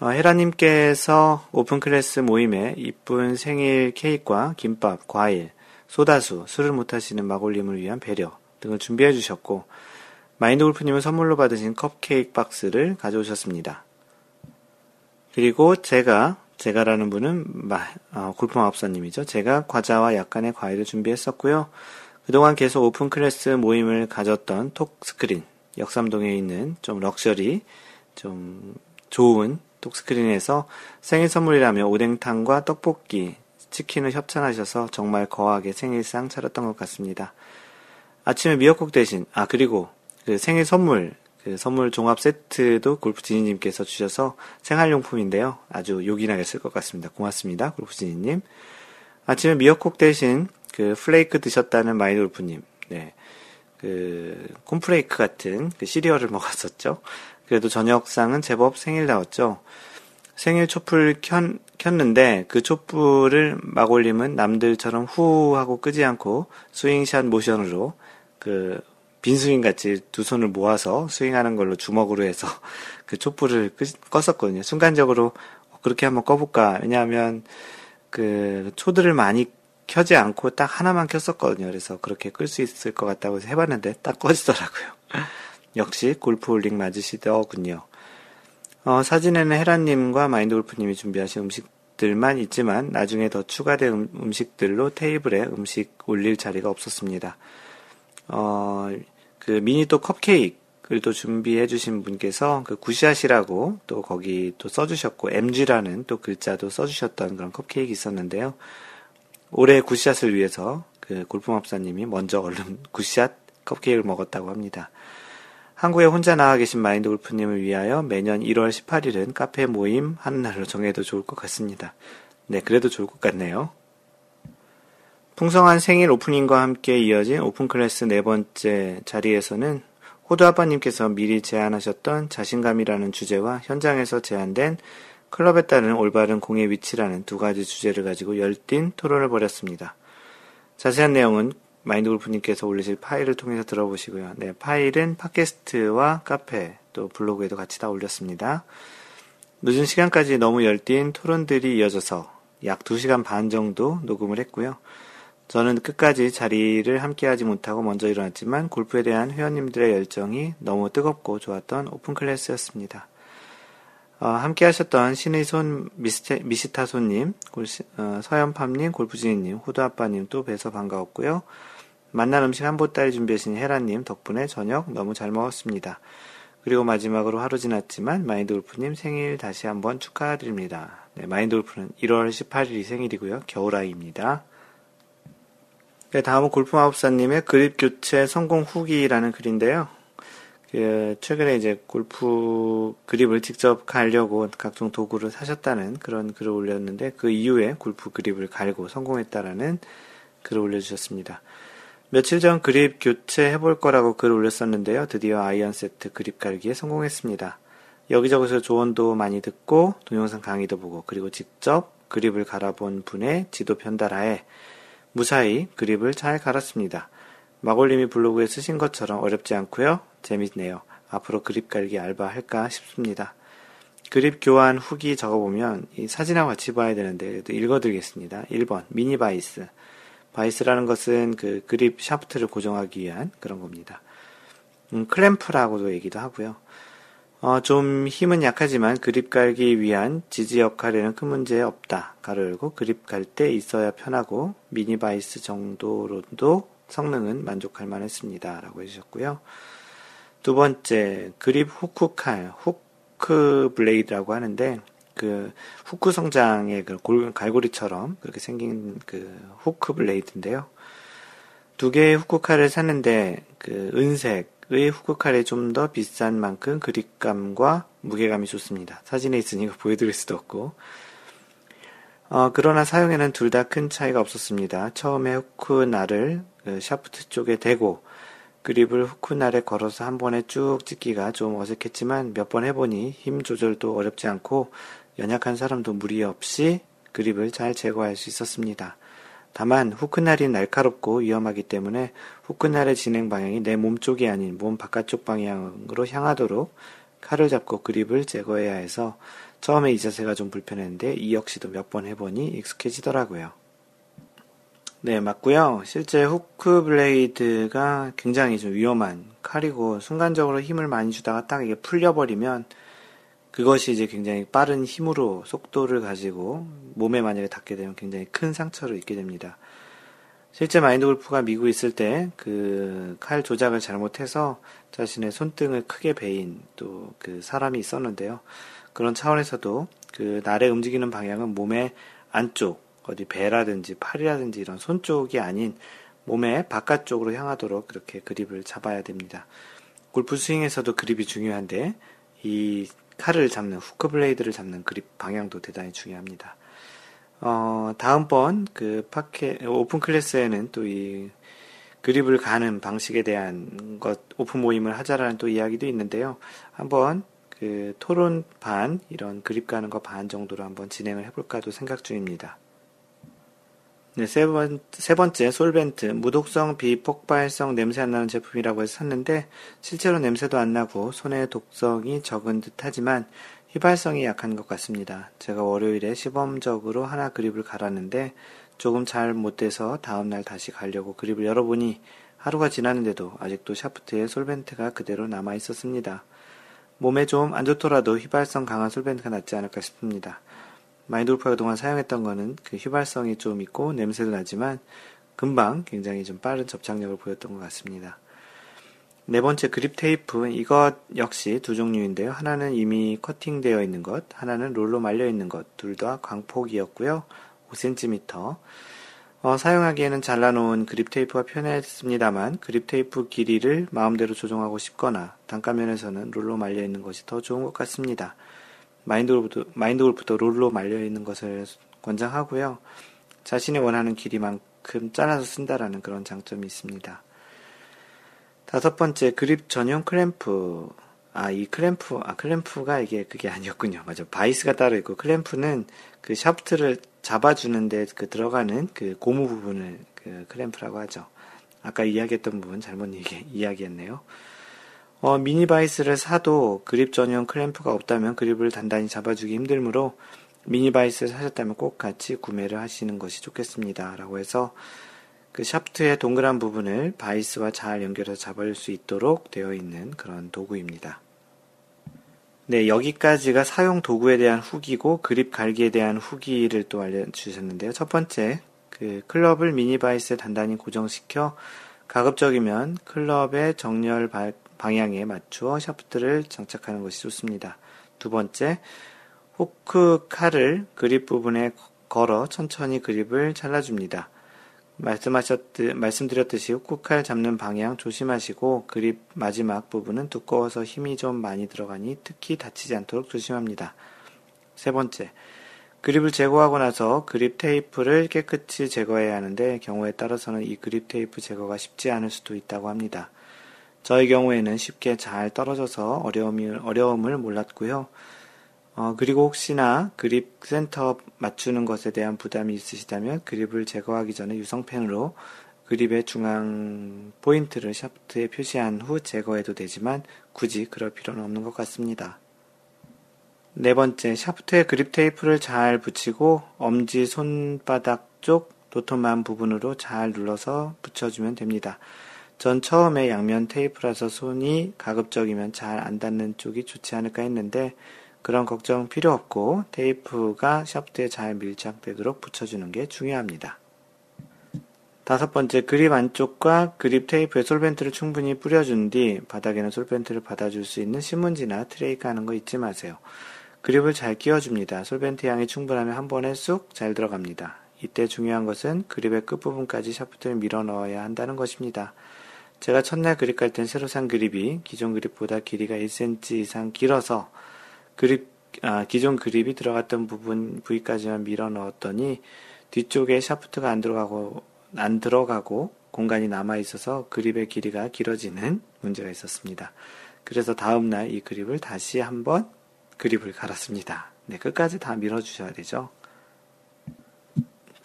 어, 헤라님께서 open class 모임에 이쁜 생일 케이크와 김밥, 과일, 소다수, 술을 못하시는 마골님을 위한 배려 등을 준비해 주셨고, 마인드 골프님은 선물로 받으신 컵케이크 박스를 가져오셨습니다. 그리고 제가 제가라는 분은 마, 어, 골프마법사님이죠. 제가 과자와 약간의 과일을 준비했었고요. 그동안 계속 open class 모임을 가졌던 톡스크린, 역삼동에 있는 좀 럭셔리, 좀 좋은 톡스크린에서 생일 선물이라며 오뎅탕과 떡볶이, 치킨을 협찬하셔서 정말 거하게 생일상 차렸던 것 같습니다. 아침에 미역국 대신, 아, 그리고 그 생일 선물, 그 선물 종합 세트도 골프지니님께서 주셔서 생활용품인데요. 아주 요긴하게 쓸 것 같습니다. 고맙습니다. 골프지니님. 아침에 미역국 대신 그 플레이크 드셨다는 마인드 골프님. 네. 그 콤프레이크 같은 그 시리얼을 (laughs) 먹었었죠. 그래도 저녁상은 제법 생일다웠죠. 생일 촛불 켠, 켰는데 그 촛불을 막 올림은 남들처럼 후 하고 끄지 않고 스윙샷 모션으로 그 빈스윙 같이 두 손을 모아서 스윙하는 걸로 주먹으로 해서 (laughs) 그 촛불을 껐었거든요. 순간적으로 그렇게 한번 꺼볼까. 왜냐하면 그 초들을 많이 켜지 않고 딱 하나만 켰었거든요. 그래서 그렇게 끌 수 있을 것 같다고 해서 해봤는데 딱 꺼지더라고요. (laughs) 역시 골프 올링 맞으시더군요. 어, 사진에는 헤라님과 마인드 골프님이 준비하신 음식들만 있지만 나중에 더 추가된 음, 음식들로 테이블에 음식 올릴 자리가 없었습니다. 어, 그 미니 또 컵케이크를 또 준비해 주신 분께서 그 구샷이라고 또 거기 또 써주셨고 MG라는 또 글자도 써주셨던 그런 컵케이크 있었는데요. 올해 굿샷을 위해서 그 골프맙사님이 먼저 얼른 (laughs) 굿샷 컵케이크를 먹었다고 합니다. 한국에 혼자 나와 계신 마인드 골프님을 위하여 매년 1월 18일은 카페 모임 하는 날로 정해도 좋을 것 같습니다. 네, 그래도 좋을 것 같네요. 풍성한 생일 오프닝과 함께 이어진 open class 네 번째 자리에서는 호두 아빠님께서 미리 제안하셨던 자신감이라는 주제와 현장에서 제안된 클럽에 따른 올바른 공의 위치라는 두 가지 주제를 가지고 열띤 토론을 벌였습니다. 자세한 내용은 마인드 골프님께서 올리실 파일을 통해서 들어보시고요. 네, 파일은 팟캐스트와 카페 또 블로그에도 같이 다 올렸습니다. 늦은 시간까지 너무 열띤 토론들이 이어져서 약 2시간 반 정도 녹음을 했고요. 저는 끝까지 자리를 함께하지 못하고 먼저 일어났지만 골프에 대한 회원님들의 열정이 너무 뜨겁고 좋았던 오픈 클래스였습니다. 어, 함께 하셨던 신의 손 미스테, 미시타 손님, 어, 서연팜님, 골프지니님, 호두아빠님 또 뵈서 반가웠고요. 만난 음식 한 보따리 준비하신 헤라님 덕분에 저녁 너무 잘 먹었습니다. 그리고 마지막으로 하루 지났지만 마인드 골프님 생일 다시 한번 축하드립니다. 네, 마인드 골프는 1월 18일이 생일이고요. 겨울아이입니다. 네, 다음은 골프마법사님의 그립 교체 성공 후기라는 글인데요. 그 최근에 이제 골프 그립을 직접 갈려고 각종 도구를 사셨다는 그런 글을 올렸는데 그 이후에 골프 그립을 갈고 성공했다라는 글을 올려주셨습니다. 며칠 전 그립 교체해 볼 거라고 글을 올렸었는데요. 드디어 아이언 세트 그립 갈기에 성공했습니다. 여기저기서 조언도 많이 듣고 동영상 강의도 보고 그리고 직접 그립을 갈아본 분의 지도 편달하에 무사히 그립을 잘 갈았습니다. 마골님이 블로그에 쓰신 것처럼 어렵지 않고요. 재밌네요. 앞으로 그립 갈기 알바 할까 싶습니다. 그립 교환 후기 적어보면 이 사진하고 같이 봐야 되는데 읽어드리겠습니다. 1번 미니 바이스. 바이스라는 것은 그 그립 샤프트를 고정하기 위한 그런 겁니다. 음, 클램프라고도 얘기도 하고요. 어, 좀 힘은 약하지만 그립 갈기 위한 지지 역할에는 큰 문제 없다. 괄호 열고 그립 갈 때 있어야 편하고 미니바이스 정도로도 성능은 만족할 만했습니다. 라고 해주셨고요. 두 번째, 그립 후크 칼, 후크 블레이드라고 하는데, 그, 후크 형상의 그 골, 갈고리처럼 그렇게 생긴 그 후크 블레이드인데요. 두 개의 후크 칼을 샀는데, 그 은색, 의 후크칼이 좀더 비싼 만큼 그립감과 무게감이 좋습니다. 사진에 있으니까 보여드릴 수도 없고. 어, 그러나 사용에는 둘 다 큰 차이가 없었습니다. 처음에 후크 날을 그 샤프트 쪽에 대고 그립을 후크 날에 걸어서 한 번에 쭉 찢기가 좀 어색했지만 몇 번 해보니 힘 조절도 어렵지 않고 연약한 사람도 무리 없이 그립을 잘 제거할 수 있었습니다. 다만 후크날이 날카롭고 위험하기 때문에 후크날의 진행 방향이 내 몸쪽이 아닌 몸 바깥쪽 방향으로 향하도록 칼을 잡고 그립을 제거해야 해서 처음에 이 자세가 좀 불편했는데 이 역시도 몇 번 해보니 익숙해지더라고요. 네, 맞고요. 실제 후크 블레이드가 굉장히 좀 위험한 칼이고 순간적으로 힘을 많이 주다가 딱 이게 풀려버리면 그것이 이제 굉장히 빠른 힘으로 속도를 가지고 몸에 만약에 닿게 되면 굉장히 큰 상처를 입게 됩니다. 실제 마인드 골프가 미국에 있을 때 그 칼 조작을 잘못해서 자신의 손등을 크게 베인 또 그 사람이 있었는데요. 그런 차원에서도 그 날의 움직이는 방향은 몸의 안쪽, 어디 배라든지 팔이라든지 이런 손 쪽이 아닌 몸의 바깥쪽으로 향하도록 그렇게 그립을 잡아야 됩니다. 골프 스윙에서도 그립이 중요한데 이 칼을 잡는 후크 블레이드를 잡는 그립 방향도 대단히 중요합니다. 어, 다음번 그 팟캐 오픈 클래스에는 또 이 그립을 가는 방식에 대한 것 오픈 모임을 하자라는 또 이야기도 있는데요. 한번 그 토론 반 이런 그립 가는 거 반 정도로 한번 진행을 해볼까도 생각 중입니다. 네, 세, 번, 세 번째, 솔벤트. 무독성, 비폭발성 냄새 안 나는 제품이라고 해서 샀는데, 실제로 냄새도 안 나고, 손에 독성이 적은 듯 하지만, 휘발성이 약한 것 같습니다. 제가 월요일에 시범적으로 하나 그립을 갈았는데, 조금 잘 못돼서 다음날 다시 가려고 그립을 열어보니, 하루가 지났는데도 아직도 샤프트에 솔벤트가 그대로 남아 있었습니다. 몸에 좀 안 좋더라도 휘발성 강한 솔벤트가 낫지 않을까 싶습니다. 마인돌프가 그동안 사용했던 거는 그 휘발성이 좀 있고 냄새도 나지만 금방 굉장히 좀 빠른 접착력을 보였던 것 같습니다. 네 번째 그립 테이프 이것 역시 두 종류인데요. 하나는 이미 커팅되어 있는 것, 하나는 롤로 말려 있는 것, 둘 다 광폭이었고요. 5cm. 어, 사용하기에는 잘라놓은 그립 테이프가 편했습니다만 그립 테이프 길이를 마음대로 조정하고 싶거나 단가면에서는 롤로 말려 있는 것이 더 좋은 것 같습니다. 마인드 골프도, 마인드 골프도 롤로 말려 있는 것을 권장하고요. 자신이 원하는 길이만큼 잘라서 쓴다라는 그런 장점이 있습니다. 다섯 번째, 그립 전용 클램프. 아, 이 클램프, 아, 클램프가 이게 그게 아니었군요. 맞아. 바이스가 따로 있고, 클램프는 그 샤프트를 잡아주는데 그 들어가는 그 고무 부분을 그 클램프라고 하죠. 아까 이야기했던 부분 잘못 얘기, 이야기했네요. 어, 미니 바이스를 사도 그립 전용 클램프가 없다면 그립을 단단히 잡아주기 힘들므로 미니 바이스를 사셨다면 꼭 같이 구매를 하시는 것이 좋겠습니다. 라고 해서 그 샤프트의 동그란 부분을 바이스와 잘 연결해서 잡을 수 있도록 되어 있는 그런 도구입니다. 네, 여기까지가 사용 도구에 대한 후기고 그립 갈기에 대한 후기를 또 알려주셨는데요. 첫 번째, 그 클럽을 미니바이스에 단단히 고정시켜 가급적이면 클럽의 정렬 방향에 맞추어 샤프트를 장착하는 것이 좋습니다. 두 번째, 호크 칼을 그립 부분에 걸어 천천히 그립을 잘라줍니다. 말씀하셨듯, 말씀드렸듯이 후크칼 잡는 방향 조심하시고 그립 마지막 부분은 두꺼워서 힘이 좀 많이 들어가니 특히 다치지 않도록 조심합니다. 세 번째, 그립을 제거하고 나서 그립 테이프를 깨끗이 제거해야 하는데 경우에 따라서는 이 그립 테이프 제거가 쉽지 않을 수도 있다고 합니다. 저의 경우에는 쉽게 잘 떨어져서 어려움이, 어려움을 몰랐고요. 어, 그리고 혹시나 그립 센터 맞추는 것에 대한 부담이 있으시다면 그립을 제거하기 전에 유성펜으로 그립의 중앙 포인트를 샤프트에 표시한 후 제거해도 되지만 굳이 그럴 필요는 없는 것 같습니다. 네 번째, 샤프트에 그립 테이프를 잘 붙이고 엄지 손바닥 쪽 도톰한 부분으로 잘 눌러서 붙여주면 됩니다. 전 처음에 양면 테이프라서 손이 가급적이면 잘 안 닿는 쪽이 좋지 않을까 했는데 그런 걱정 필요 없고 테이프가 샤프트에 잘 밀착되도록 붙여주는 게 중요합니다. 다섯 번째, 그립 안쪽과 그립 테이프에 솔벤트를 충분히 뿌려준 뒤 바닥에는 솔벤트를 받아줄 수 있는 신문지나 트레이 까는 거 잊지 마세요. 그립을 잘 끼워줍니다. 솔벤트 양이 충분하면 한 번에 쑥 잘 들어갑니다. 이때 중요한 것은 그립의 끝부분까지 샤프트를 밀어 넣어야 한다는 것입니다. 제가 첫날 그립 갈 땐 새로 산 그립이 기존 그립보다 길이가 1cm 이상 길어서 그립, 아, 기존 그립이 들어갔던 부분 부위까지만 밀어 넣었더니 뒤쪽에 샤프트가 안 들어가고, 안 들어가고 공간이 남아 있어서 그립의 길이가 길어지는 문제가 있었습니다. 그래서 다음날 이 그립을 다시 한번 그립을 갈았습니다. 네, 끝까지 다 밀어주셔야 되죠.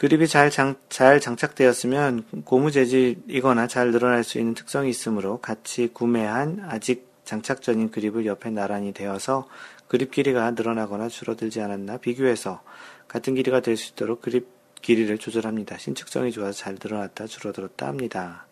그립이 잘, 장, 잘 장착되었으면 고무 재질이거나 잘 늘어날 수 있는 특성이 있으므로 같이 구매한 아직 장착 전인 그립을 옆에 나란히 대어서 그립 길이가 늘어나거나 줄어들지 않았나 비교해서 같은 길이가 될 수 있도록 그립 길이를 조절합니다. 신축성이 좋아서 잘 늘어났다 줄어들었다 합니다.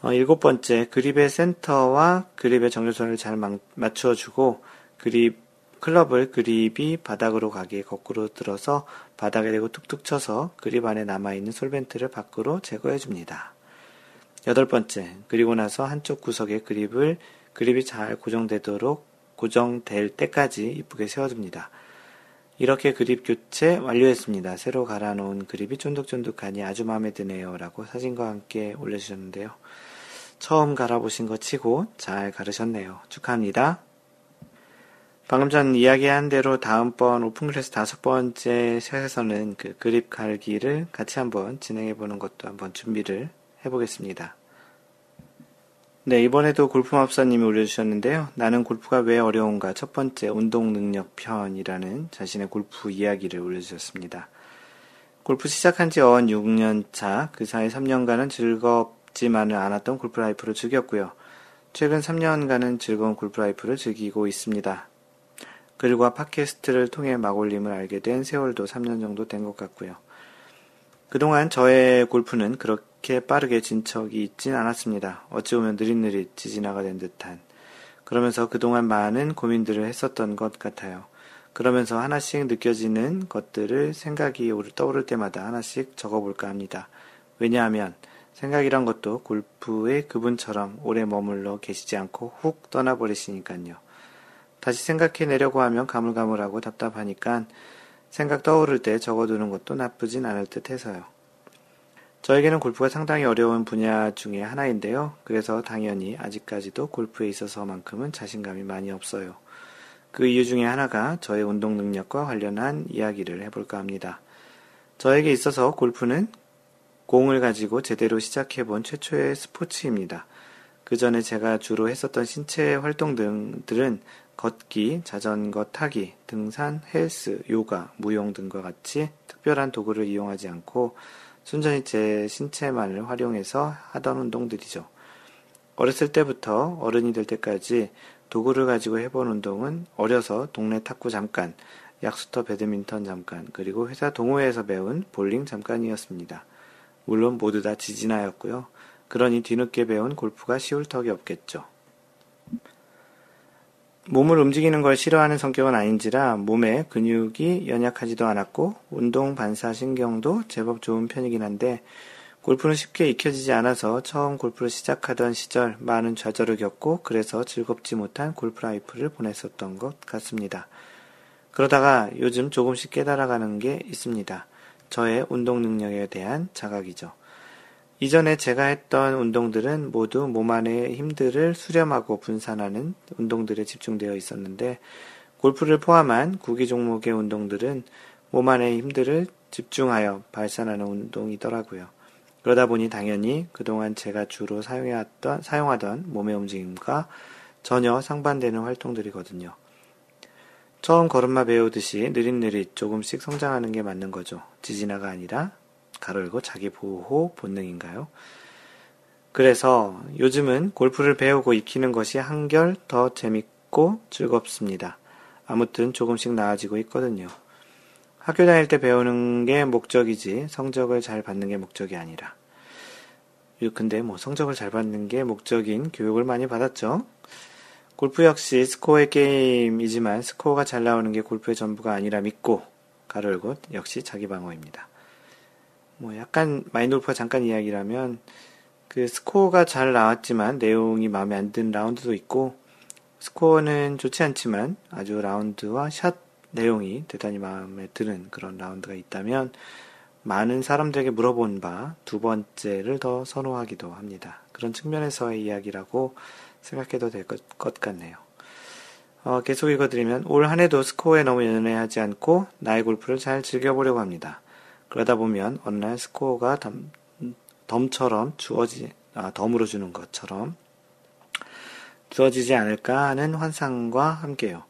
어, 일곱 번째, 그립의 센터와 그립의 정렬선을 잘 맞추어주고 그립 클럽을 그립이 바닥으로 가게 거꾸로 들어서 바닥에 대고 툭툭 쳐서 그립 안에 남아있는 솔벤트를 밖으로 제거해 줍니다. 여덟 번째, 그리고 나서 한쪽 구석에 그립을 그립이 잘 고정되도록 고정될 때까지 이쁘게 세워줍니다. 이렇게 그립 교체 완료했습니다. 새로 갈아놓은 그립이 쫀득쫀득하니 아주 마음에 드네요. 라고 사진과 함께 올려주셨는데요. 처음 갈아보신 거 치고 잘 갈으셨네요. 축하합니다. 방금 전 이야기한 대로 다음번 오픈 클래스 다섯 번째 샷에서는 그 그립 갈기를 같이 한번 진행해 보는 것도 한번 준비를 해보겠습니다. 네, 이번에도 골프맙사님이 올려주셨는데요. 나는 골프가 왜 어려운가? 첫 번째, 운동 능력 편이라는 자신의 골프 이야기를 올려주셨습니다. 골프 시작한 지 어언 6년 차, 그 사이 3년간은 즐겁지만은 않았던 골프 라이프를 즐겼고요. 최근 3년간은 즐거운 골프 라이프를 즐기고 있습니다. 글과 팟캐스트를 통해 마골림을 알게 된 세월도 3년 정도 된 것 같고요. 그동안 저의 골프는 그렇게 빠르게 진척이 있진 않았습니다. 어찌 보면 느릿느릿 지진화가 된 듯한. 그러면서 그동안 많은 고민들을 했었던 것 같아요. 그러면서 하나씩 느껴지는 것들을 생각이 떠오를 때마다 하나씩 적어볼까 합니다. 왜냐하면 생각이란 것도 골프의 그분처럼 오래 머물러 계시지 않고 훅 떠나버리시니까요. 다시 생각해내려고 하면 가물가물하고 답답하니까 생각 떠오를 때 적어두는 것도 나쁘진 않을 듯 해서요. 저에게는 골프가 상당히 어려운 분야 중의 하나인데요. 그래서 당연히 아직까지도 골프에 있어서만큼은 자신감이 많이 없어요. 그 이유 중에 하나가 저의 운동 능력과 관련한 이야기를 해볼까 합니다. 저에게 있어서 골프는 공을 가지고 제대로 시작해본 최초의 스포츠입니다. 그 전에 제가 주로 했었던 신체 활동 등들은 걷기, 자전거 타기, 등산, 헬스, 요가, 무용 등과 같이 특별한 도구를 이용하지 않고 순전히 제 신체만을 활용해서 하던 운동들이죠. 어렸을 때부터 어른이 될 때까지 도구를 가지고 해본 운동은 어려서 동네 탁구 잠깐, 약수터 배드민턴 잠깐, 그리고 회사 동호회에서 배운 볼링 잠깐이었습니다. 물론 모두 다 지진아였고요. 그러니 뒤늦게 배운 골프가 쉬울 턱이 없겠죠. 몸을 움직이는 걸 싫어하는 성격은 아닌지라 몸에 근육이 연약하지도 않았고 운동 반사 신경도 제법 좋은 편이긴 한데 골프는 쉽게 익혀지지 않아서 처음 골프를 시작하던 시절 많은 좌절을 겪고 그래서 즐겁지 못한 골프 life를 보냈었던 것 같습니다. 그러다가 요즘 조금씩 깨달아가는 게 있습니다. 저의 운동 능력에 대한 자각이죠. 이전에 제가 했던 운동들은 모두 몸 안의 힘들을 수렴하고 분산하는 운동들에 집중되어 있었는데 골프를 포함한 구기 종목의 운동들은 몸 안의 힘들을 집중하여 발산하는 운동이더라고요. 그러다 보니 당연히 그동안 제가 주로 사용해왔던, 사용하던 몸의 움직임과 전혀 상반되는 활동들이거든요. 처음 걸음마 배우듯이 느릿느릿 조금씩 성장하는 게 맞는 거죠. 지진아가 아니라 가로 고 자기 보호 본능인가요? 그래서 요즘은 골프를 배우고 익히는 것이 한결 더 재밌고 즐겁습니다. 아무튼 조금씩 나아지고 있거든요. 학교 다닐 때 배우는 게 목적이지 성적을 잘 받는 게 목적이 아니라. 근데 뭐 성적을 잘 받는 게 목적인 교육을 많이 받았죠. 골프 역시 스코어의 게임이지만 스코어가 잘 나오는 게 골프의 전부가 아니라 믿고 가르고 역시 자기 방어입니다. 뭐 약간 마인드 골프가 잠깐 이야기라면 그 스코어가 잘 나왔지만 내용이 마음에 안 드는 라운드도 있고 스코어는 좋지 않지만 아주 라운드와 샷 내용이 대단히 마음에 드는 그런 라운드가 있다면 많은 사람들에게 물어본 바 두 번째를 더 선호하기도 합니다. 그런 측면에서의 이야기라고 생각해도 될 것 같네요. 어, 계속 읽어드리면 올 한 해도 스코어에 너무 연연하지 않고 나의 골프를 잘 즐겨보려고 합니다. 그러다 보면 날 스코어가 덤, 덤처럼 주어지, 아, 덤으로 주는 것처럼 주어지지 않을까 하는 환상과 함께요.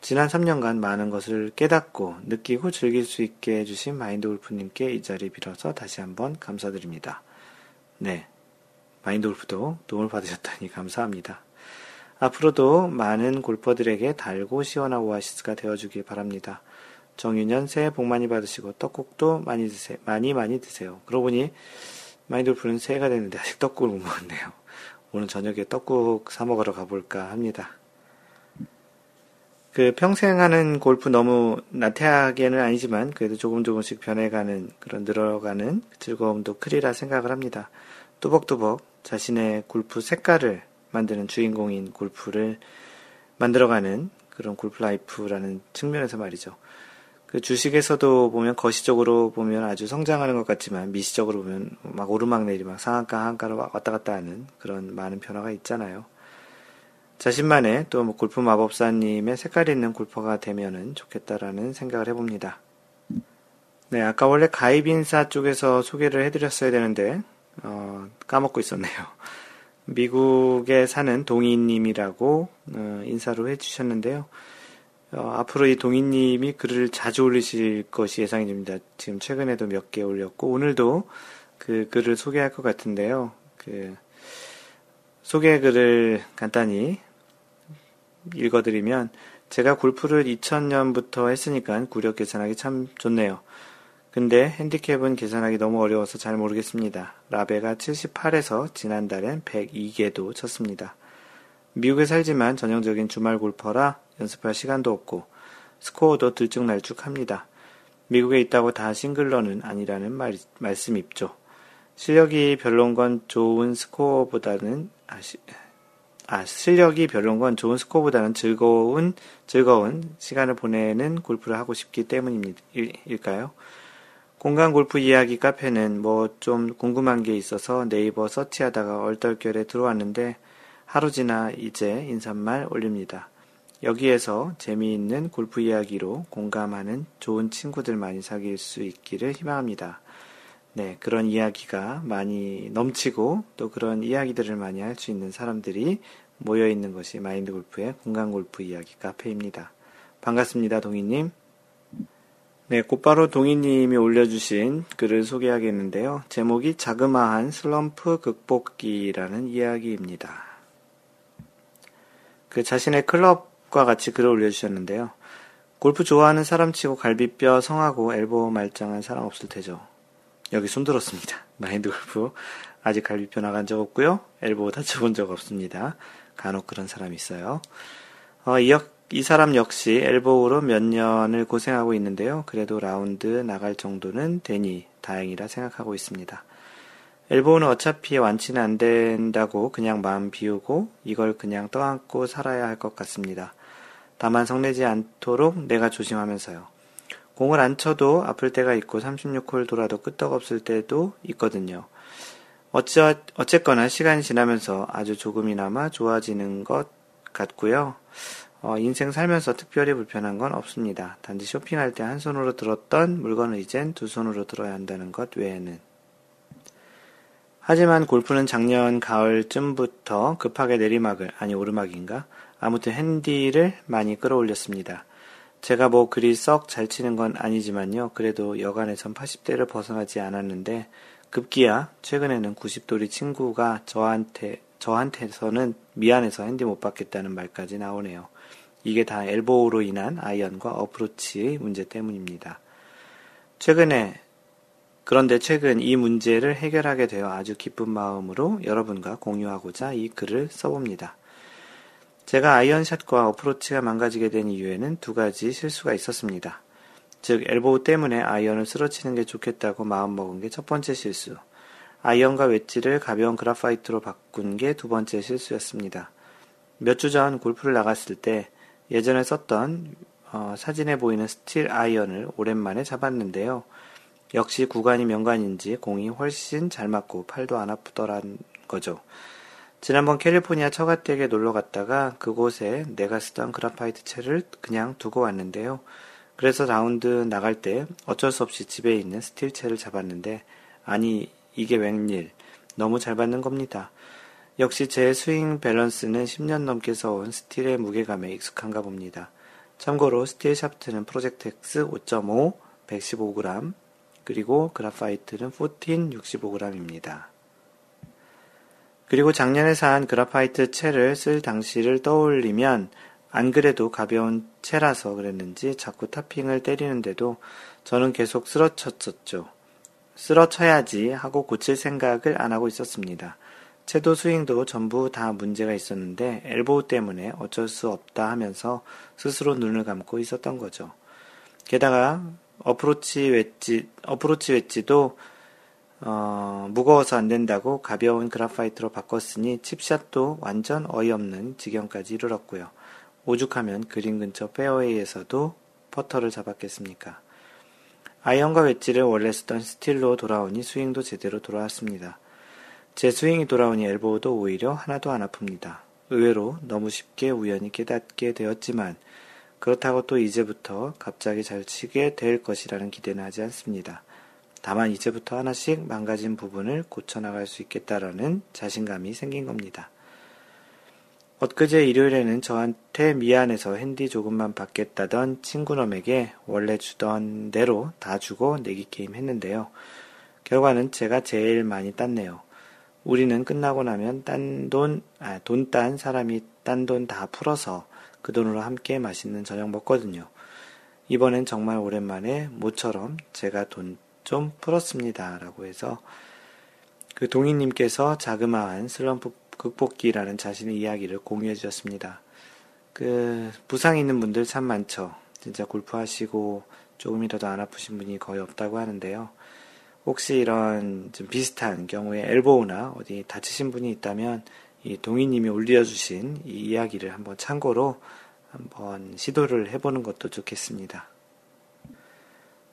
지난 3년간 많은 것을 깨닫고 느끼고 즐길 수 있게 해주신 마인드 골프님께 이 자리 빌어서 다시 한번 감사드립니다. 네. 마인드 골프도 도움을 받으셨다니 감사합니다. 앞으로도 많은 골퍼들에게 달고 시원한 오아시스가 되어주길 바랍니다. 정유년 새해 복 많이 받으시고 떡국도 많이 드세요. 많이 많이 드세요. 그러고 보니 마인돌프는 새해가 됐는데 아직 떡국을 못 먹었네요. 오늘 저녁에 떡국 사 먹으러 가볼까 합니다. 그 평생 하는 골프 너무 나태하게는 아니지만 그래도 조금 조금씩 변해가는 그런 늘어가는 즐거움도 크리라 생각을 합니다. 뚜벅뚜벅 자신의 골프 색깔을 만드는 주인공인 골프를 만들어가는 그런 골프 life라는 측면에서 말이죠. 그 주식에서도 보면 거시적으로 보면 아주 성장하는 것 같지만 미시적으로 보면 막 오르막 내리 막 상한가 하한가로 왔다 갔다 하는 그런 많은 변화가 있잖아요. 자신만의 또 뭐 골프 마법사님의 색깔 있는 골퍼가 되면은 좋겠다라는 생각을 해봅니다. 네, 아까 원래 가입 인사 쪽에서 소개를 해드렸어야 되는데 어, 까먹고 있었네요. 미국에 사는 동희님이라고 어, 인사로 해주셨는데요. 어, 앞으로 이 동희님이 글을 자주 올리실 것이 예상이 됩니다. 지금 최근에도 몇 개 올렸고, 오늘도 그 글을 소개할 것 같은데요. 그, 소개 글을 간단히 읽어드리면, 제가 골프를 2000년부터 했으니까 구력 계산하기 참 좋네요. 근데 핸디캡은 계산하기 너무 어려워서 잘 모르겠습니다. 라베가 78에서 지난달엔 102개도 쳤습니다. 미국에 살지만 전형적인 주말 골퍼라 연습할 시간도 없고 스코어도 들쭉날쭉합니다. 미국에 있다고 다 싱글러는 아니라는 말, 말씀 입죠. 실력이 별론 건 좋은 스코어보다는 아, 시, 아 실력이 별론 건 좋은 스코어보다는 즐거운 즐거운 시간을 보내는 골프를 하고 싶기 때문일까요? 공간 골프 이야기 카페는 뭐 좀 궁금한 게 있어서 네이버 서치하다가 얼떨결에 들어왔는데 하루 지나 이제 인사말 올립니다. 여기에서 재미있는 골프 이야기로 공감하는 좋은 친구들 많이 사귈 수 있기를 희망합니다. 네, 그런 이야기가 많이 넘치고 또 그런 이야기들을 많이 할 수 있는 사람들이 모여 있는 것이 마인드 골프의 공간 골프 이야기 카페입니다. 반갑습니다, 동희님. 네, 곧바로 동희님이 올려주신 글을 소개하겠는데요. 제목이 자그마한 슬럼프 극복기라는 이야기입니다. 그 자신의 클럽 과 같이 글을 올려주셨는데요. 골프 좋아하는 사람 치고 갈비뼈 성하고 엘보 말짱한 사람 없을 테죠. 여기 손들었습니다. (laughs) 마인드 골프. 아직 갈비뼈 나간 적 없고요. 엘보 다쳐본 적 없습니다. 간혹 그런 사람이 있어요. 어, 이, 이 사람 역시 엘보우로 몇 년을 고생하고 있는데요. 그래도 라운드 나갈 정도는 되니 다행이라 생각하고 있습니다. 엘보우는 어차피 완치는 안 된다고 그냥 마음 비우고 이걸 그냥 떠안고 살아야 할 것 같습니다. 다만 성내지 않도록 내가 조심하면서요. 공을 안 쳐도 아플 때가 있고 36홀 돌아도 끄떡없을 때도 있거든요. 어찌, 어쨌거나 시간이 지나면서 아주 조금이나마 좋아지는 것 같고요. 어, 인생 살면서 특별히 불편한 건 없습니다. 단지 쇼핑할 때 한 손으로 들었던 물건을 이젠 두 손으로 들어야 한다는 것 외에는. 하지만 골프는 작년 가을쯤부터 급하게 내리막을, 아니 오르막인가? 아무튼 핸디를 많이 끌어올렸습니다. 제가 뭐 그리 썩 잘 치는 건 아니지만요. 그래도 여간에선 80대를 벗어나지 않았는데 급기야 최근에는 90도리 친구가 저한테 저한테서는 미안해서 핸디 못 받겠다는 말까지 나오네요. 이게 다 엘보우로 인한 아이언과 어프로치 문제 때문입니다. 최근에 그런데 최근 이 문제를 해결하게 되어 아주 기쁜 마음으로 여러분과 공유하고자 이 글을 써봅니다. 제가 아이언샷과 어프로치가 망가지게 된 이유에는 두 가지 실수가 있었습니다. 즉, elbow 때문에 아이언을 쓸어치는 게 좋겠다고 마음먹은 게 첫 번째 실수. 아이언과 웨지를 가벼운 graphite로 바꾼 게 두 번째 실수였습니다. 몇 주 전 골프를 나갔을 때 예전에 썼던 어, 사진에 보이는 스틸 아이언을 오랜만에 잡았는데요. 역시 구관이 명관인지 공이 훨씬 잘 맞고 팔도 안 아프더란 거죠. 지난번 캘리포니아 처가댁에 놀러 갔다가 그곳에 내가 쓰던 graphite 채를 그냥 두고 왔는데요. 그래서 라운드 나갈 때 어쩔 수 없이 집에 있는 스틸 채를 잡았는데 아니 이게 웬일 너무 잘 맞는 겁니다. 역시 제 스윙 밸런스는 10년 넘게 써온 스틸의 무게감에 익숙한가 봅니다. 참고로 스틸 샤프트는 Project X 5.5 115g 그리고 graphite는 14 65g입니다. 그리고 작년에 산 graphite 채를 쓸 당시를 떠올리면 안 그래도 가벼운 채라서 그랬는지 자꾸 타핑을 때리는데도 저는 계속 쓰러쳤었죠. 쓰러쳐야지 하고 고칠 생각을 안 하고 있었습니다. 채도 스윙도 전부 다 문제가 있었는데 엘보우 때문에 어쩔 수 없다 하면서 스스로 눈을 감고 있었던 거죠. 게다가 어프로치 웨지, 어프로치 웨지도 어, 무거워서 안 된다고 가벼운 그라파이트로 바꿨으니 칩샷도 완전 어이없는 지경까지 이르렀고요. 오죽하면 그린 근처 페어웨이에서도 퍼터를 잡았겠습니까? 아이언과 웨지를 원래 쓰던 스틸로 돌아오니 스윙도 제대로 돌아왔습니다. 제 스윙이 돌아오니 elbow도 오히려 하나도 안 아픕니다. 의외로 너무 쉽게 우연히 깨닫게 되었지만 그렇다고 또 이제부터 갑자기 잘 치게 될 것이라는 기대는 하지 않습니다. 다만 이제부터 하나씩 망가진 부분을 고쳐나갈 수 있겠다라는 자신감이 생긴 겁니다. 엊그제 일요일에는 저한테 미안해서 핸디 조금만 받겠다던 친구놈에게 원래 주던 대로 다 주고 내기 게임 했는데요. 결과는 제가 제일 많이 땄네요. 우리는 끝나고 나면 딴 돈, 아, 돈 딴 사람이 딴 돈 다 풀어서 그 돈으로 함께 맛있는 저녁 먹거든요. 이번엔 정말 오랜만에 모처럼 제가 돈 좀 풀었습니다. 라고 해서 그 동희님께서 자그마한 슬럼프 극복기라는 자신의 이야기를 공유해 주셨습니다. 그 부상 있는 분들 참 많죠. 진짜 골프 하시고 조금이라도 안 아프신 분이 거의 없다고 하는데요. 혹시 이런 좀 비슷한 경우에 엘보우나 어디 다치신 분이 있다면 이 동희님이 올려주신 이 이야기를 한번 참고로 한번 시도를 해보는 것도 좋겠습니다.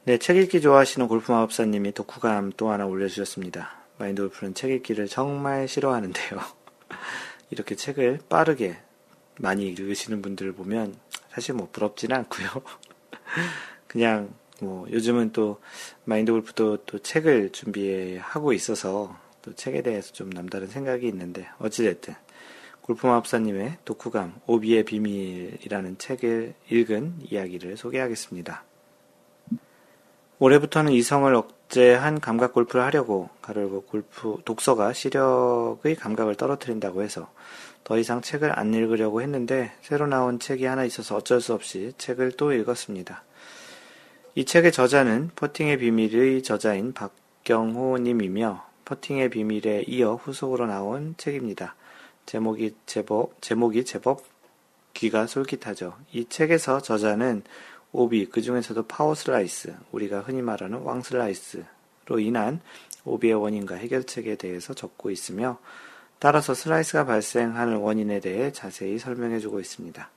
네, 책 읽기 좋아하시는 골프 마법사님이 독후감 또 하나 올려주셨습니다. 마인드 골프는 책 읽기를 정말 싫어하는데요. (laughs) 이렇게 책을 빠르게 많이 읽으시는 분들을 보면 사실 뭐 부럽지는 않고요. (laughs) 그냥 뭐 요즘은 또 마인드 골프도 또 책을 준비하고 있어서 또 책에 대해서 좀 남다른 생각이 있는데 어찌됐든 골프 마법사님의 독후감 오비의 비밀이라는 책을 읽은 이야기를 소개하겠습니다. 올해부터는 이성을 억제한 감각 골프를 하려고 가르고 골프 독서가 시력의 감각을 떨어뜨린다고 해서 더 이상 책을 안 읽으려고 했는데 새로 나온 책이 하나 있어서 어쩔 수 없이 책을 또 읽었습니다. 이 책의 저자는 퍼팅의 비밀의 저자인 박경호 님이며 퍼팅의 비밀에 이어 후속으로 나온 책입니다. 제목이 제법 제목이 제법 귀가 솔깃하죠. 이 책에서 저자는 오비, 그 중에서도 파워 슬라이스, 우리가 흔히 말하는 왕 슬라이스로 인한 오비의 원인과 해결책에 대해서 적고 있으며, 따라서 슬라이스가 발생하는 원인에 대해 자세히 설명해 주고 있습니다.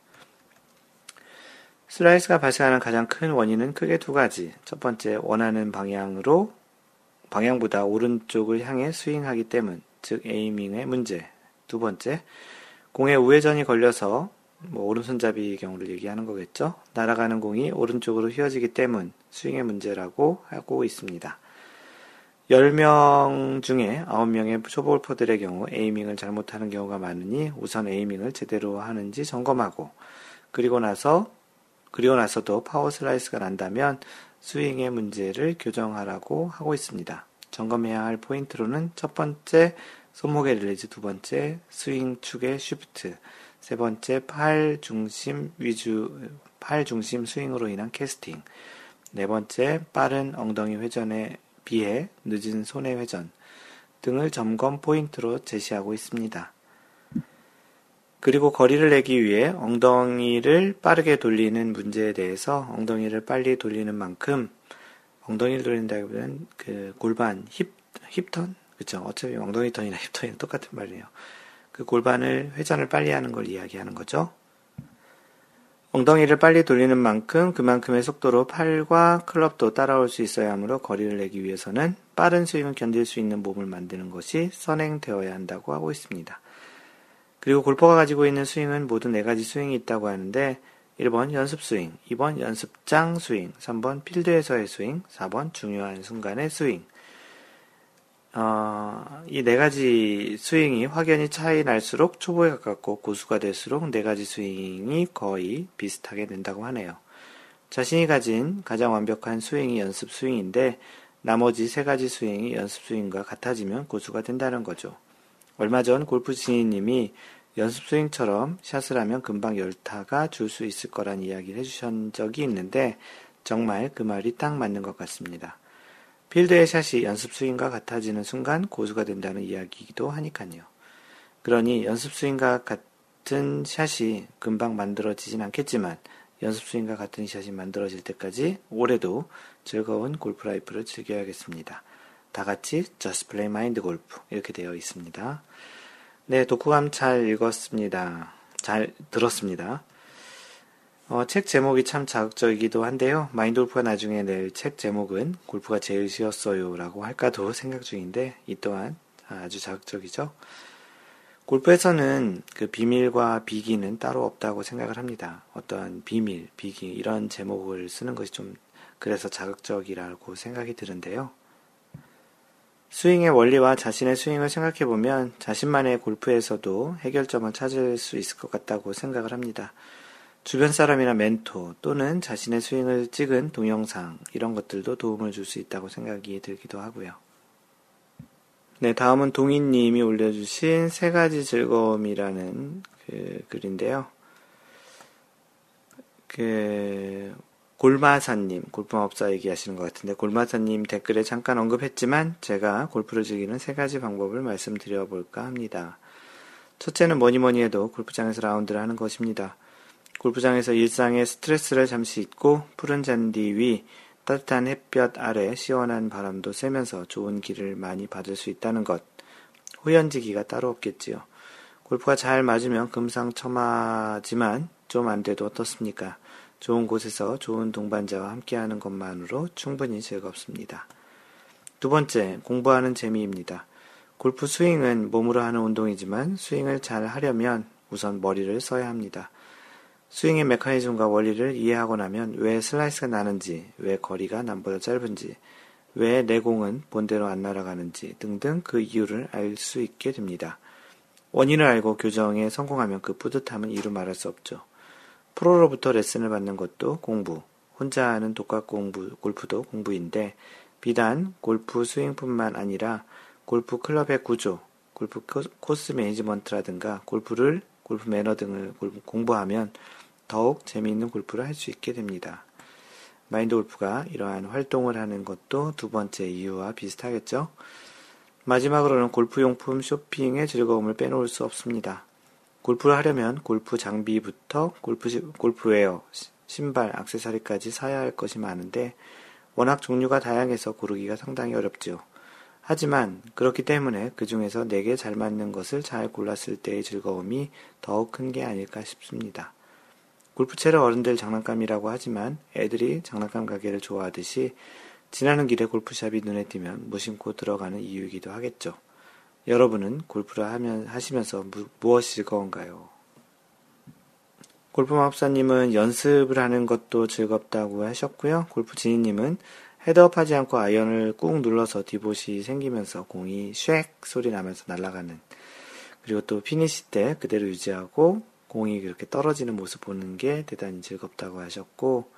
슬라이스가 발생하는 가장 큰 원인은 크게 두 가지. 첫 번째, 원하는 방향으로, 방향보다 오른쪽을 향해 스윙하기 때문, 즉 aiming의 문제. 두 번째, 공에 우회전이 걸려서 뭐 오른손잡이 경우를 얘기하는 거겠죠. 날아가는 공이 오른쪽으로 휘어지기 때문 스윙의 문제라고 하고 있습니다. 10명 중에 9명의 초보 골퍼들의 경우 aiming을 잘못하는 경우가 많으니 우선 aiming을 제대로 하는지 점검하고 그리고 나서 그리고 나서도 파워 슬라이스가 난다면 스윙의 문제를 교정하라고 하고 있습니다. 점검해야 할 포인트로는 첫 번째 손목의 release, 두 번째 스윙 축의 shift, 세 번째, 팔 중심 위주, 팔 중심 스윙으로 인한 캐스팅. 네 번째, 빠른 엉덩이 회전에 비해 늦은 손의 회전 등을 점검 포인트로 제시하고 있습니다. 그리고 거리를 내기 위해 엉덩이를 빠르게 돌리는 문제에 대해서 엉덩이를 빨리 돌리는 만큼 엉덩이를 돌린다기보다는 그 골반 힙 힙턴 그쵸 어차피 엉덩이 턴이나 (laughs) 힙턴이 똑같은 말이에요. 그 골반을 회전을 빨리 하는 걸 이야기하는 거죠. 엉덩이를 빨리 돌리는 만큼 그만큼의 속도로 팔과 클럽도 따라올 수 있어야 하므로 거리를 내기 위해서는 빠른 스윙을 견딜 수 있는 몸을 만드는 것이 선행되어야 한다고 하고 있습니다. 그리고 골퍼가 가지고 있는 스윙은 모두 네 가지 스윙이 있다고 하는데 1번 연습 스윙, 2번 연습장 스윙, 3번 필드에서의 스윙, 4번 중요한 순간의 스윙, 어, 이 네 가지 스윙이 확연히 차이 날수록 초보에 가깝고 고수가 될수록 네 가지 스윙이 거의 비슷하게 된다고 하네요. 자신이 가진 가장 완벽한 스윙이 연습 스윙인데 나머지 세 가지 스윙이 연습 스윙과 같아지면 고수가 된다는 거죠. 얼마 전 골프 지니님이 연습 스윙처럼 샷을 하면 금방 열타가 줄 수 있을 거란 이야기를 해주신 적이 있는데 정말 그 말이 딱 맞는 것 같습니다. 필드의 샷이 연습 스윙과 같아지는 순간 고수가 된다는 이야기이기도 하니까요. 그러니 연습 스윙과 같은 샷이 금방 만들어지진 않겠지만 연습 스윙과 같은 샷이 만들어질 때까지 올해도 즐거운 골프 life를 즐겨야겠습니다. 다 같이 Just Play Mind Golf 이렇게 되어 있습니다. 네, 독후감 잘 읽었습니다. 잘 들었습니다. 어, 책 제목이 참 자극적이기도 한데요. 마인드 골프가 나중에 낼 책 제목은 골프가 제일 쉬웠어요 라고 할까도 생각 중인데 이 또한 아주 자극적이죠. 골프에서는 그 비밀과 비기는 따로 없다고 생각을 합니다. 어떠한 비밀, 비기 이런 제목을 쓰는 것이 좀 그래서 자극적이라고 생각이 드는데요. 스윙의 원리와 자신의 스윙을 생각해 보면 자신만의 골프에서도 해결점을 찾을 수 있을 것 같다고 생각을 합니다. 주변 사람이나 멘토 또는 자신의 스윙을 찍은 동영상 이런 것들도 도움을 줄 수 있다고 생각이 들기도 하고요. 네, 다음은 동인님이 올려주신 세 가지 즐거움이라는 그 글인데요. 그 골마사님, 골프마법사 얘기하시는 것 같은데 골마사님 댓글에 잠깐 언급했지만 제가 골프를 즐기는 세 가지 방법을 말씀드려 볼까 합니다. 첫째는 뭐니 뭐니 해도 골프장에서 라운드를 하는 것입니다. 골프장에서 일상의 스트레스를 잠시 잊고 푸른 잔디 위 따뜻한 햇볕 아래 시원한 바람도 쐬면서 좋은 길을 많이 받을 수 있다는 것. 후연지기가 따로 없겠지요. 골프가 잘 맞으면 금상첨화지만 좀 안 돼도 어떻습니까? 좋은 곳에서 좋은 동반자와 함께하는 것만으로 충분히 즐겁습니다. 두 번째, 공부하는 재미입니다. 골프 스윙은 몸으로 하는 운동이지만 스윙을 잘 하려면 우선 머리를 써야 합니다. 스윙의 메커니즘과 원리를 이해하고 나면 왜 슬라이스가 나는지, 왜 거리가 남보다 짧은지, 왜 내 공은 본대로 안 날아가는지 등등 그 이유를 알 수 있게 됩니다. 원인을 알고 교정에 성공하면 그 뿌듯함은 이루 말할 수 없죠. 프로로부터 레슨을 받는 것도 공부, 혼자 하는 독학 공부, 골프도 공부인데, 비단 골프 스윙뿐만 아니라 골프 클럽의 구조, 골프 코스 매니지먼트라든가 골프를, 골프 매너 등을 공부하면 더욱 재미있는 골프를 할 수 있게 됩니다. 마인드 골프가 이러한 활동을 하는 것도 두 번째 이유와 비슷하겠죠? 마지막으로는 골프용품 쇼핑의 즐거움을 빼놓을 수 없습니다. 골프를 하려면 골프 장비부터 골프, 골프웨어, 신발, 악세사리까지 사야 할 것이 많은데 워낙 종류가 다양해서 고르기가 상당히 어렵지요. 하지만 그렇기 때문에 그 중에서 내게 잘 맞는 것을 잘 골랐을 때의 즐거움이 더욱 큰 게 아닐까 싶습니다. 골프채를 어른들 장난감이라고 하지만 애들이 장난감 가게를 좋아하듯이 지나는 길에 골프샵이 눈에 띄면 무심코 들어가는 이유이기도 하겠죠. 여러분은 골프를 하면, 하시면서 무, 무엇이 즐거운가요? 골프 마법사님은 연습을 하는 것도 즐겁다고 하셨고요. 골프 지니님은 헤드업 하지 않고 아이언을 꾹 눌러서 디봇이 생기면서 공이 쉑 소리 나면서 날아가는 그리고 또 피니시 때 그대로 유지하고 공이 그렇게 떨어지는 모습 보는 게 대단히 즐겁다고 하셨고,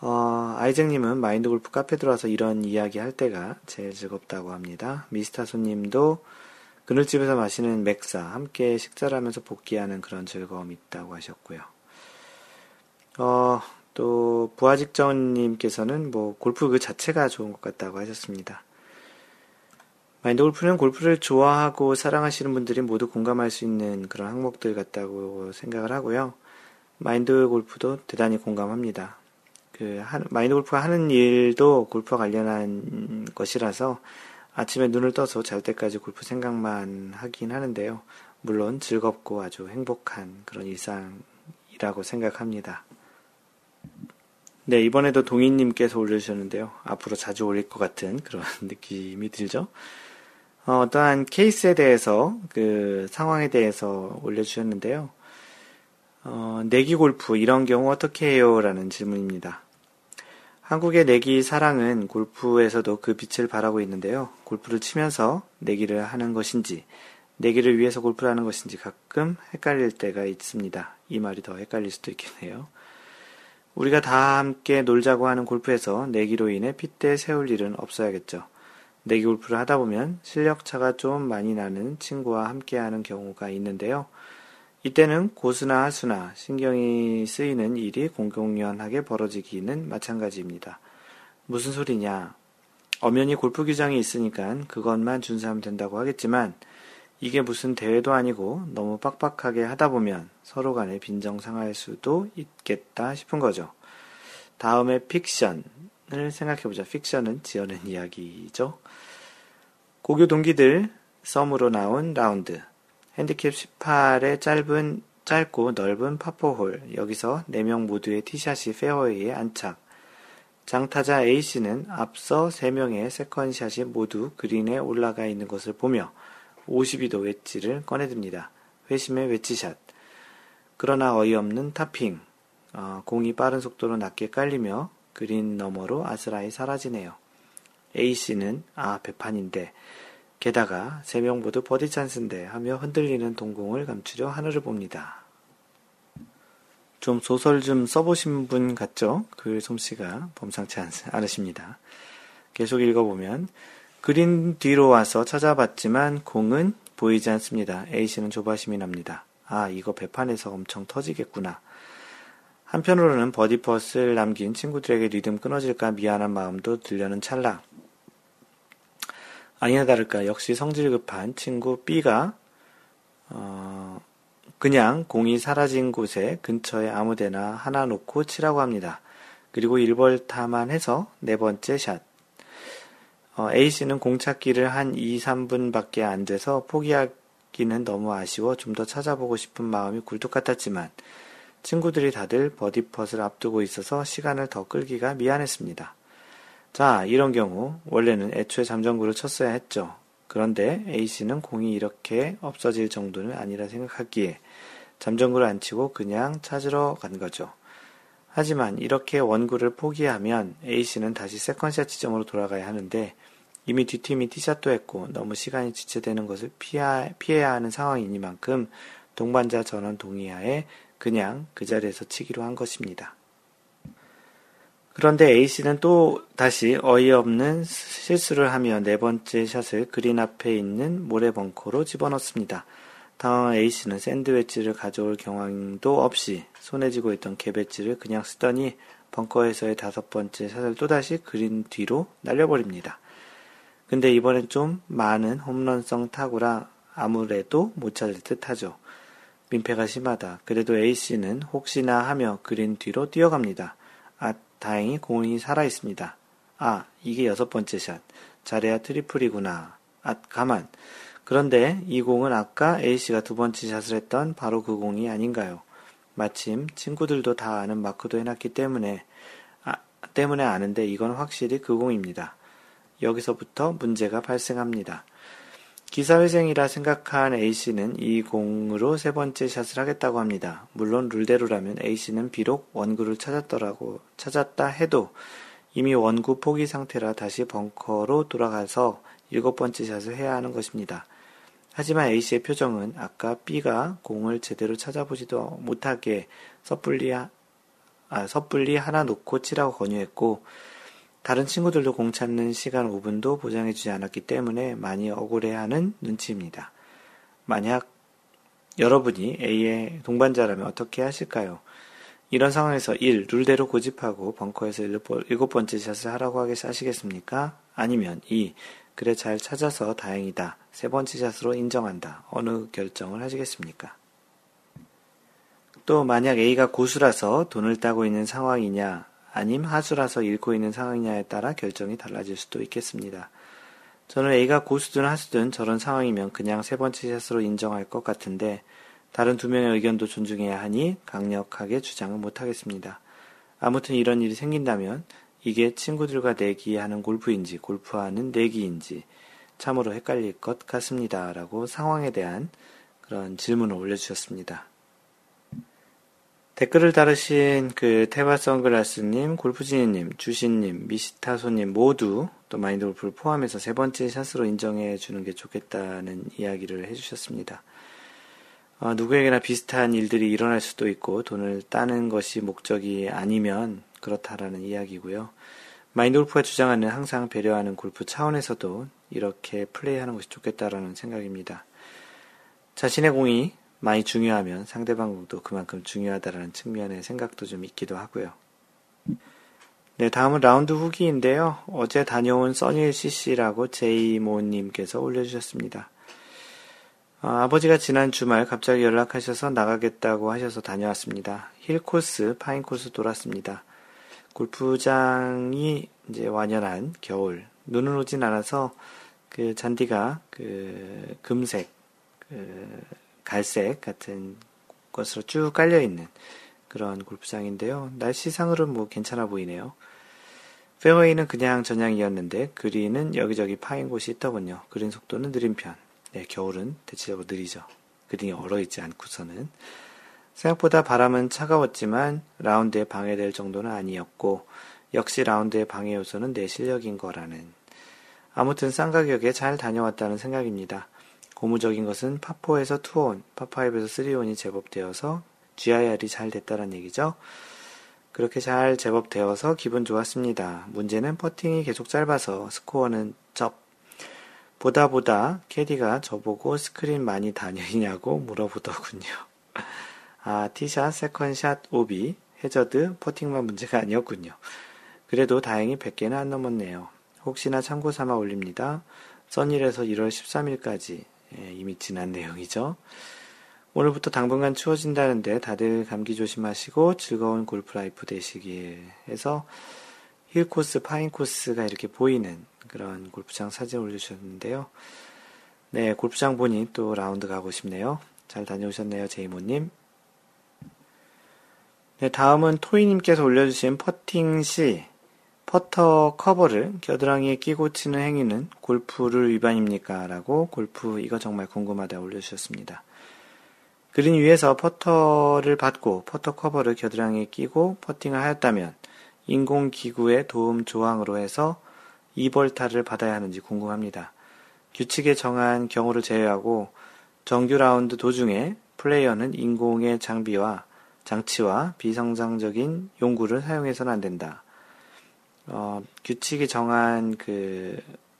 어, 아이쟁님은 마인드 골프 카페 들어와서 이런 이야기 할 때가 제일 즐겁다고 합니다. 미스타 손님도 그늘집에서 마시는 맥사, 함께 식사를 하면서 복귀하는 그런 즐거움이 있다고 하셨고요. 어, 또, 부하직전님께서는 뭐, 골프 그 자체가 좋은 것 같다고 하셨습니다. 마인드 골프는 골프를 좋아하고 사랑하시는 분들이 모두 공감할 수 있는 그런 항목들 같다고 생각을 하고요. 마인드 골프도 대단히 공감합니다. 그, 마인드 골프가 하는 일도 골프와 관련한 것이라서 아침에 눈을 떠서 잘 때까지 골프 생각만 하긴 하는데요. 물론 즐겁고 아주 행복한 그런 일상이라고 생각합니다. 네, 이번에도 동인님께서 올려주셨는데요. 앞으로 자주 올릴 것 같은 그런 (laughs) 느낌이 들죠? 어, 떠한 케이스에 대해서 그 상황에 대해서 올려주셨는데요. 어, 내기 골프 이런 경우 어떻게 해요? 라는 질문입니다. 한국의 내기 사랑은 골프에서도 그 빛을 발하고 있는데요. 골프를 치면서 내기를 하는 것인지, 내기를 위해서 골프를 하는 것인지 가끔 헷갈릴 때가 있습니다. 이 말이 더 헷갈릴 수도 있겠네요. 우리가 다 함께 놀자고 하는 골프에서 내기로 인해 핏대 세울 일은 없어야겠죠. 내기 골프를 하다 보면 실력 차가 좀 많이 나는 친구와 함께 하는 경우가 있는데요. 이때는 고수나 하수나 신경이 쓰이는 일이 공공연하게 벌어지기는 마찬가지입니다. 무슨 소리냐? 엄연히 골프 규정이 있으니까 그것만 준수하면 된다고 하겠지만 이게 무슨 대회도 아니고 너무 빡빡하게 하다 보면 서로 간에 빈정 상할 수도 있겠다 싶은 거죠. 다음에 픽션, 을 생각해보자. 픽션은 지어낸 이야기죠. 고교 동기들 썸으로 나온 라운드. 핸디캡 18의 짧은, 짧고 넓은 파포홀. 여기서 4명 모두의 티샷이 페어웨이에 안착. 장타자 A씨는 앞서 3명의 세컨샷이 모두 그린에 올라가 있는 것을 보며 52도 웨지를 꺼내듭니다. 회심의 웨지샷. 그러나 어이없는 타핑. 어, 공이 빠른 속도로 낮게 깔리며 그린 너머로 아스라이 사라지네요. A씨는 아 배판인데 게다가 세 명 모두 버디 찬스인데 하며 흔들리는 동공을 감추려 하늘을 봅니다. 좀 소설 좀 써보신 분 같죠? 글 솜씨가 범상치 않으십니다. 계속 읽어보면 그린 뒤로 와서 찾아봤지만 공은 보이지 않습니다. A씨는 조바심이 납니다. 아 이거 배판에서 엄청 터지겠구나. 한편으로는 버디퍼스를 남긴 친구들에게 리듬 끊어질까 미안한 마음도 들려는 찰나. 아니나 다를까 역시 성질 급한 친구 B가 어, 그냥 공이 사라진 곳에 근처에 아무데나 하나 놓고 치라고 합니다. 그리고 1벌타만 해서 네 번째 샷. 어, A씨는 공 찾기를 한 2, 3분밖에 안 돼서 포기하기는 너무 아쉬워 좀 더 찾아보고 싶은 마음이 굴뚝 같았지만 친구들이 다들 버디펫을 앞두고 있어서 시간을 더 끌기가 미안했습니다. 자, 이런 경우 원래는 애초에 잠정구를 쳤어야 했죠. 그런데 A씨는 공이 이렇게 없어질 정도는 아니라 생각하기에 잠정구를 안 치고 그냥 찾으러 간 거죠. 하지만 이렇게 원구를 포기하면 A씨는 다시 세컨샷 지점으로 돌아가야 하는데 이미 뒷팀이 티샷도 했고 너무 시간이 지체되는 것을 피해야 하는 상황이니만큼 동반자 전원 동의하에 그냥 그 자리에서 치기로 한 것입니다. 그런데 A씨는 또 다시 어이없는 실수를 하며 네 번째 샷을 그린 앞에 있는 모래벙커로 집어넣습니다. 당황한 A씨는 샌드웨치를 가져올 경황도 없이 손에 쥐고 있던 개배지를 그냥 쓰더니 벙커에서의 다섯 번째 샷을 또다시 그린 뒤로 날려버립니다. 근데 이번엔 좀 많은 홈런성 타구라 아무래도 못 찾을 듯 하죠. 민폐가 심하다. 그래도 A씨는 혹시나 하며 그린 뒤로 뛰어갑니다. 아, 다행히 공이 살아있습니다. 아, 이게 여섯 번째 샷. 잘해야 트리플이구나. 아, 가만. 그런데 이 공은 아까 A씨가 두 번째 샷을 했던 바로 그 공이 아닌가요? 마침 친구들도 다 아는 마크도 해놨기 때문에, 아, 때문에 아는데 이건 확실히 그 공입니다. 여기서부터 문제가 발생합니다. 기사회생이라 생각한 A씨는 이 공으로 세 번째 샷을 하겠다고 합니다. 물론 룰대로라면 A씨는 비록 원구를 찾았더라고, 찾았다 해도 이미 원구 포기 상태라 다시 벙커로 돌아가서 일곱 번째 샷을 해야 하는 것입니다. 하지만 A씨의 표정은 아까 B가 공을 제대로 찾아보지도 못하게 섣불리, 아, 섣불리 하나 놓고 치라고 권유했고, 다른 친구들도 공 찾는 시간 5분도 보장해주지 않았기 때문에 많이 억울해하는 눈치입니다. 만약 여러분이 A의 동반자라면 어떻게 하실까요? 이런 상황에서 1. 룰대로 고집하고 벙커에서 일곱 번째 샷을 하라고 하시겠습니까? 아니면 2. 그래 잘 찾아서 다행이다. 세 번째 샷으로 인정한다. 어느 결정을 하시겠습니까? 또 만약 A가 고수라서 돈을 따고 있는 상황이냐 아님 하수라서 잃고 있는 상황이냐에 따라 결정이 달라질 수도 있겠습니다. 저는 A가 고수든 하수든 저런 상황이면 그냥 세 번째 샷으로 인정할 것 같은데 다른 두 명의 의견도 존중해야 하니 강력하게 주장을 못하겠습니다. 아무튼 이런 일이 생긴다면 이게 친구들과 내기하는 골프인지 골프하는 내기인지 참으로 헷갈릴 것 같습니다. 라고 상황에 대한 그런 질문을 올려주셨습니다. 댓글을 다루신 그 테바 선글라스님, 골프지니님, 주신님, 미시타소님 모두 또 마인드 골프를 포함해서 세 번째 샷으로 인정해 주는 게 좋겠다는 이야기를 해주셨습니다. 어, 누구에게나 비슷한 일들이 일어날 수도 있고 돈을 따는 것이 목적이 아니면 그렇다라는 이야기고요. 마인드 골프가 주장하는 항상 배려하는 골프 차원에서도 이렇게 플레이하는 것이 좋겠다라는 생각입니다. 자신의 공이 많이 중요하면 상대방 공도 그만큼 중요하다라는 측면의 생각도 좀 있기도 하고요. 네, 다음은 라운드 후기인데요. 어제 다녀온 써니일 CC라고 제이모님께서 올려주셨습니다. 아버지가 지난 주말 갑자기 연락하셔서 나가겠다고 하셔서 다녀왔습니다. 힐코스, 파인코스 돌았습니다. 골프장이 이제 완연한 겨울. 눈은 오진 않아서 그 잔디가 그 금색, 그 갈색 같은 것으로 쭉 깔려있는 그런 골프장인데요. 날씨상으로는 뭐 괜찮아 보이네요. 페어웨이는 그냥 전향이었는데 그린은 여기저기 파인 곳이 있더군요. 그린 속도는 느린 편. 네, 겨울은 대체적으로 느리죠. 그린이 얼어있지 않고서는. 생각보다 바람은 차가웠지만 라운드에 방해될 정도는 아니었고 역시 라운드의 방해 요소는 내 실력인 거라는 아무튼 싼 가격에 잘 다녀왔다는 생각입니다. 고무적인 것은 파4에서 투온, 파5에서 쓰리온이 제법 되어서 GIR이 잘 됐다는 얘기죠. 그렇게 잘 제법 되어서 기분 좋았습니다. 문제는 퍼팅이 계속 짧아서 스코어는 접. 보다 보다 캐디가 저보고 스크린 많이 다니냐고 물어보더군요. 아, 티샷, 세컨샷, 오비, 해저드, 퍼팅만 문제가 아니었군요. 그래도 다행히 100개는 안 넘었네요. 혹시나 참고 삼아 올립니다. 써닐에서 1월 13일까지 예, 이미 지난 내용이죠. 오늘부터 당분간 추워진다는데 다들 감기 조심하시고 즐거운 골프 라이프 되시길 해서 힐 코스, 파인 코스가 이렇게 보이는 그런 골프장 사진 올려주셨는데요. 네, 골프장 보니 또 라운드 가고 싶네요. 잘 다녀오셨네요, 제이모님. 네, 다음은 토이님께서 올려주신 퍼팅 시 퍼터 커버를 겨드랑이에 끼고 치는 행위는 골프 룰 위반입니까? 라고 골프 이거 정말 궁금하다 올려주셨습니다. 그린 위에서 퍼터를 받고 퍼터 커버를 겨드랑이에 끼고 퍼팅을 하였다면 인공기구의 도움 조항으로 해서 2벌타를 받아야 하는지 궁금합니다. 규칙에 정한 경우를 제외하고 정규 라운드 도중에 플레이어는 인공의 장비와 장치와 비정상적인 용구를 사용해서는 안 된다. 어, 규칙이 정한 그,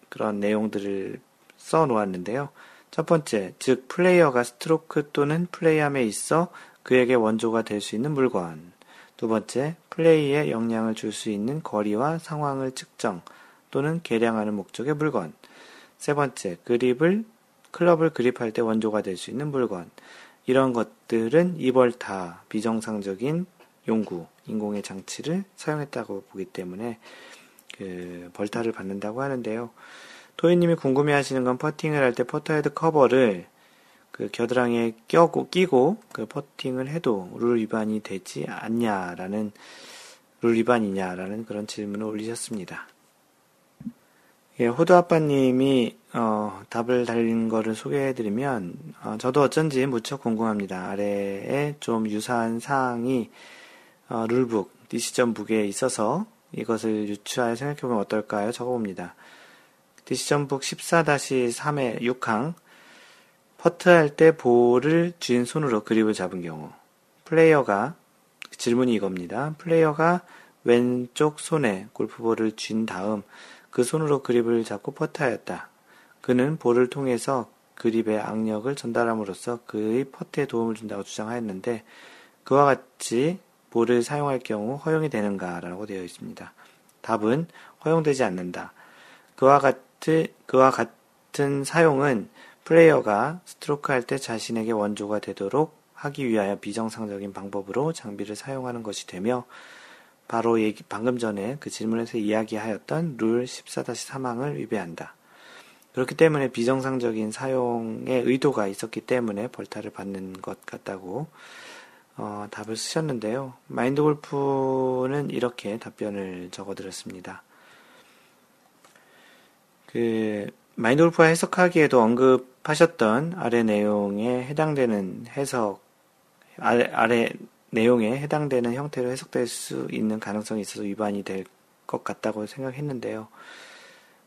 그런 내용들을 써 놓았는데요. 첫 번째, 즉, 플레이어가 스트로크 또는 플레이함에 있어 그에게 원조가 될 수 있는 물건. 두 번째, 플레이에 영향을 줄 수 있는 거리와 상황을 측정 또는 계량하는 목적의 물건. 세 번째, 그립을, 클럽을 그립할 때 원조가 될 수 있는 물건. 이런 것들은 이벌타 비정상적인 용구, 인공의 장치를 사용했다고 보기 때문에 그 벌타를 받는다고 하는데요. 토이님이 궁금해 하시는 건 퍼팅을 할 때 퍼터헤드 커버를 그 겨드랑이에 껴고 끼고 그 퍼팅을 해도 룰 위반이 되지 않냐라는 룰 위반이냐라는 그런 질문을 올리셨습니다. 예, 호두 아빠님이 어, 답을 달린 거를 소개해드리면 어, 저도 어쩐지 무척 궁금합니다. 아래에 좀 유사한 사항이 어, 룰북, 디시전 북에 있어서 이것을 유추하여 생각해보면 어떨까요? 적어봅니다. 디시전 북 14-3의 6항 퍼트할 때 볼을 쥔 손으로 그립을 잡은 경우 플레이어가 질문이 이겁니다. 플레이어가 왼쪽 손에 골프볼을 쥔 다음 그 손으로 그립을 잡고 퍼트하였다. 그는 볼을 통해서 그립의 악력을 전달함으로써 그의 퍼트에 도움을 준다고 주장하였는데 그와 같이 볼을 사용할 경우 허용이 되는가? 라고 되어 있습니다. 답은 허용되지 않는다. 그와 같은, 그와 같은 사용은 플레이어가 스트로크 할 때 자신에게 원조가 되도록 하기 위하여 비정상적인 방법으로 장비를 사용하는 것이 되며 바로 얘기, 방금 전에 그 질문에서 이야기하였던 룰 14-3항을 위배한다. 그렇기 때문에 비정상적인 사용의 의도가 있었기 때문에 벌타를 받는 것 같다고 어, 답을 쓰셨는데요. 마인드 골프는 이렇게 답변을 적어드렸습니다. 그 마인드 골프가 해석하기에도 언급하셨던 아래 내용에 해당되는 해석 아래, 아래 내용에 해당되는 형태로 해석될 수 있는 가능성이 있어서 위반이 될 것 같다고 생각했는데요.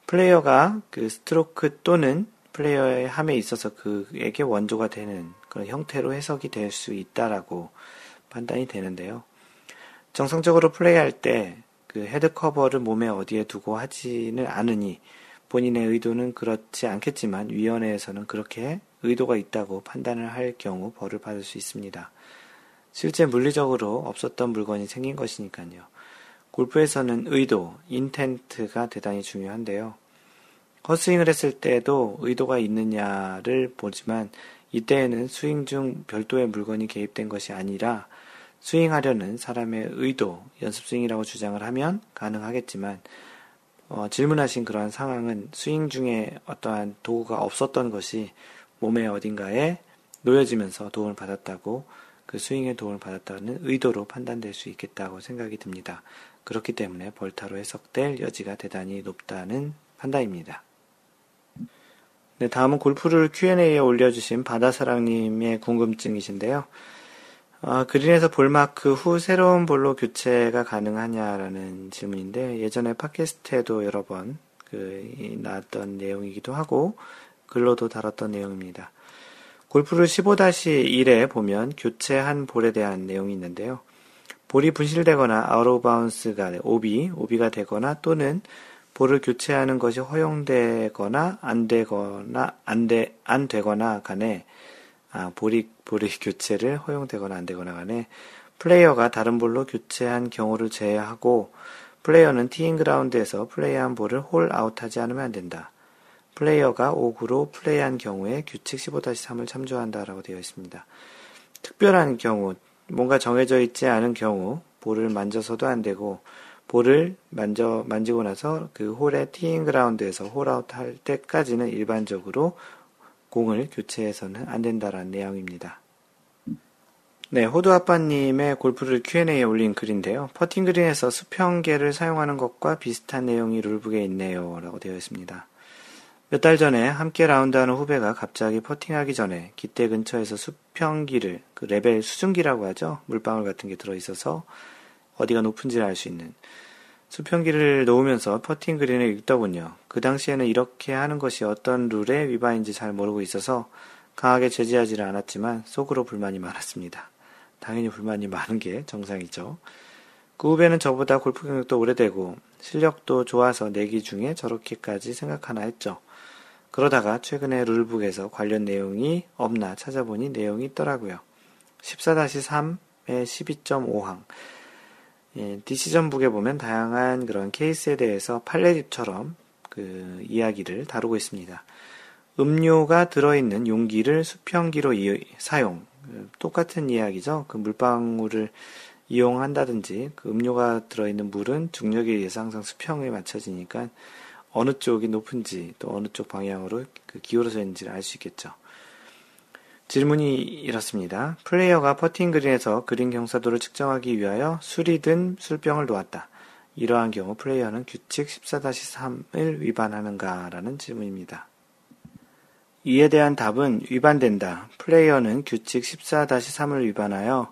플레이어가 그 스트로크 또는 플레이를 함에 있어서 그에게 원조가 되는 그런 형태로 해석이 될 수 있다라고 판단이 되는데요. 정상적으로 플레이할 때 그 헤드 커버를 몸에 어디에 두고 하지는 않으니 본인의 의도는 그렇지 않겠지만 위원회에서는 그렇게 의도가 있다고 판단을 할 경우 벌을 받을 수 있습니다. 실제 물리적으로 없었던 물건이 생긴 것이니까요. 골프에서는 의도, intent가 대단히 중요한데요. 헛스윙을 했을 때도 의도가 있느냐를 보지만 이때에는 스윙 중 별도의 물건이 개입된 것이 아니라 스윙하려는 사람의 의도, 연습 스윙이라고 주장을 하면 가능하겠지만 어, 질문하신 그러한 상황은 스윙 중에 어떠한 도구가 없었던 것이 몸의 어딘가에 놓여지면서 도움을 받았다고 그 스윙에 도움을 받았다는 의도로 판단될 수 있겠다고 생각이 듭니다. 그렇기 때문에 벌타로 해석될 여지가 대단히 높다는 판단입니다. 네, 다음은 골프 룰 Q&A에 올려주신 바다사랑님의 궁금증이신데요. 아, 그린에서 볼마크 후 새로운 볼로 교체가 가능하냐라는 질문인데 예전에 팟캐스트에도 여러 번 그, 나왔던 내용이기도 하고 글로도 다뤘던 내용입니다. 골프 룰 15-1에 보면 교체한 볼에 대한 내용이 있는데요. 볼이 분실되거나 아웃 오브 바운즈가 오비, 오비가 되거나 또는 볼을 교체하는 것이 허용되거나 안 되거나 안 돼, 안 되거나 간에 아, 볼이 볼의 교체를 허용되거나 안 되거나 간에 플레이어가 다른 볼로 교체한 경우를 제외하고 플레이어는 티잉 그라운드에서 플레이한 볼을 홀 아웃하지 않으면 안 된다. 플레이어가 오구로 플레이한 경우에 규칙 15-3을 참조한다라고 되어 있습니다. 특별한 경우, 뭔가 정해져 있지 않은 경우, 볼을 만져서도 안 되고, 볼을 만져, 만지고 나서 그 홀의 티잉 그라운드에서 홀아웃 할 때까지는 일반적으로 공을 교체해서는 안 된다라는 내용입니다. 네, 호두 아빠님의 골프 룰 Q&A에 올린 글인데요. 퍼팅 그린에서 수평계를 사용하는 것과 비슷한 내용이 rule book에 있네요. 라고 되어 있습니다. 몇 달 전에 함께 라운드하는 후배가 갑자기 퍼팅하기 전에 깃대 근처에서 수평기를, 그 레벨 수준기라고 하죠. 물방울 같은 게 들어있어서 어디가 높은지를 알 수 있는 수평기를 놓으면서 퍼팅 그린을 읽더군요. 그 당시에는 이렇게 하는 것이 어떤 룰의 위반인지 잘 모르고 있어서 강하게 제지하지는 않았지만 속으로 불만이 많았습니다. 당연히 불만이 많은 게 정상이죠. 그 후배는 저보다 골프 경력도 오래되고 실력도 좋아서 내기 중에 저렇게까지 생각하나 했죠. 그러다가 최근에 룰북에서 관련 내용이 없나 찾아보니 내용이 있더라고요. 14-3의 12.5항. 예, 디시전북에 보면 다양한 그런 케이스에 대해서 판례집처럼 그 이야기를 다루고 있습니다. 음료가 들어있는 용기를 수평기로 사용, 똑같은 이야기죠. 그 물방울을 이용한다든지 그 음료가 들어있는 물은 중력에 의해서 항상 수평에 맞춰지니까 어느 쪽이 높은지 또 어느 쪽 방향으로 그 기울어져 있는지를 알 수 있겠죠. 질문이 이렇습니다. 플레이어가 퍼팅 그린에서 그린 경사도를 측정하기 위하여 술이 든 술병을 놓았다. 이러한 경우 플레이어는 규칙 14-3을 위반하는가라는 질문입니다. 이에 대한 답은 위반된다. 플레이어는 규칙 14-3을 위반하여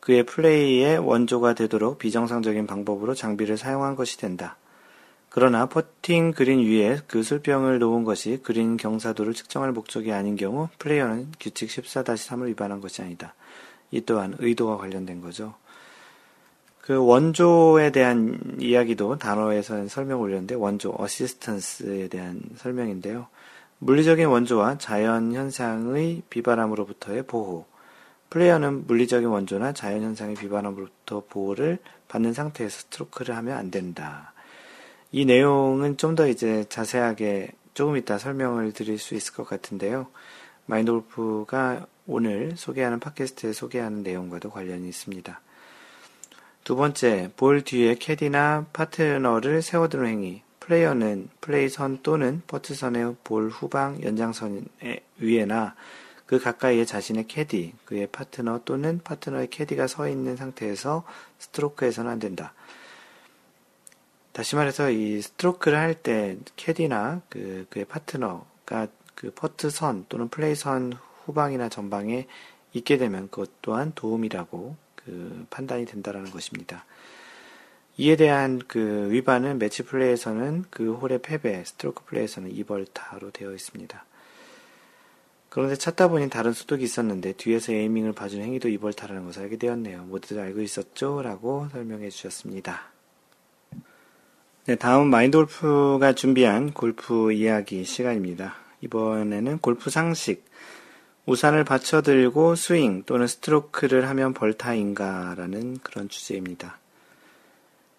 그의 플레이의 원조가 되도록 비정상적인 방법으로 장비를 사용한 것이 된다. 그러나 퍼팅 그린 위에 그 술병을 놓은 것이 그린 경사도를 측정할 목적이 아닌 경우 플레이어는 규칙 14-3을 위반한 것이 아니다. 이 또한 의도와 관련된 거죠. 그 원조에 대한 이야기도 단어에서 설명을 올렸는데 원조 어시스턴스에 대한 설명인데요. 물리적인 원조와 자연 현상의 비바람으로부터의 보호. 플레이어는 물리적인 원조나 자연 현상의 비바람으로부터 보호를 받는 상태에서 스트로크를 하면 안 된다. 이 내용은 좀 더 이제 자세하게 조금 이따 설명을 드릴 수 있을 것 같은데요. 마인드 골프가 오늘 소개하는 팟캐스트에 소개하는 내용과도 관련이 있습니다. 두 번째, 볼 뒤에 캐디나 파트너를 세워두는 행위. 플레이어는 플레이선 또는 퍼트선의 볼 후방 연장선 위에나 그 가까이에 자신의 캐디, 그의 파트너 또는 파트너의 캐디가 서 있는 상태에서 스트로크해서는 안 된다. 다시 말해서 이 스트로크를 할 때 캐디나 그, 그의 파트너가 그 퍼트 선 또는 플레이 선 후방이나 전방에 있게 되면 그것 또한 도움이라고 그 판단이 된다라는 것입니다. 이에 대한 그 위반은 매치 플레이에서는 그 홀의 패배, 스트로크 플레이에서는 2벌타로 되어 있습니다. 그런데 찾다 보니 다른 소득이 있었는데 뒤에서 aiming을 봐준 행위도 2벌타라는 것을 알게 되었네요. 모두들 알고 있었죠? 라고 설명해 주셨습니다. 네, 다음 마인드 골프가 준비한 골프 이야기 시간입니다. 이번에는 골프 상식. 우산을 받쳐들고 스윙 또는 스트로크를 하면 벌타인가라는 그런 주제입니다.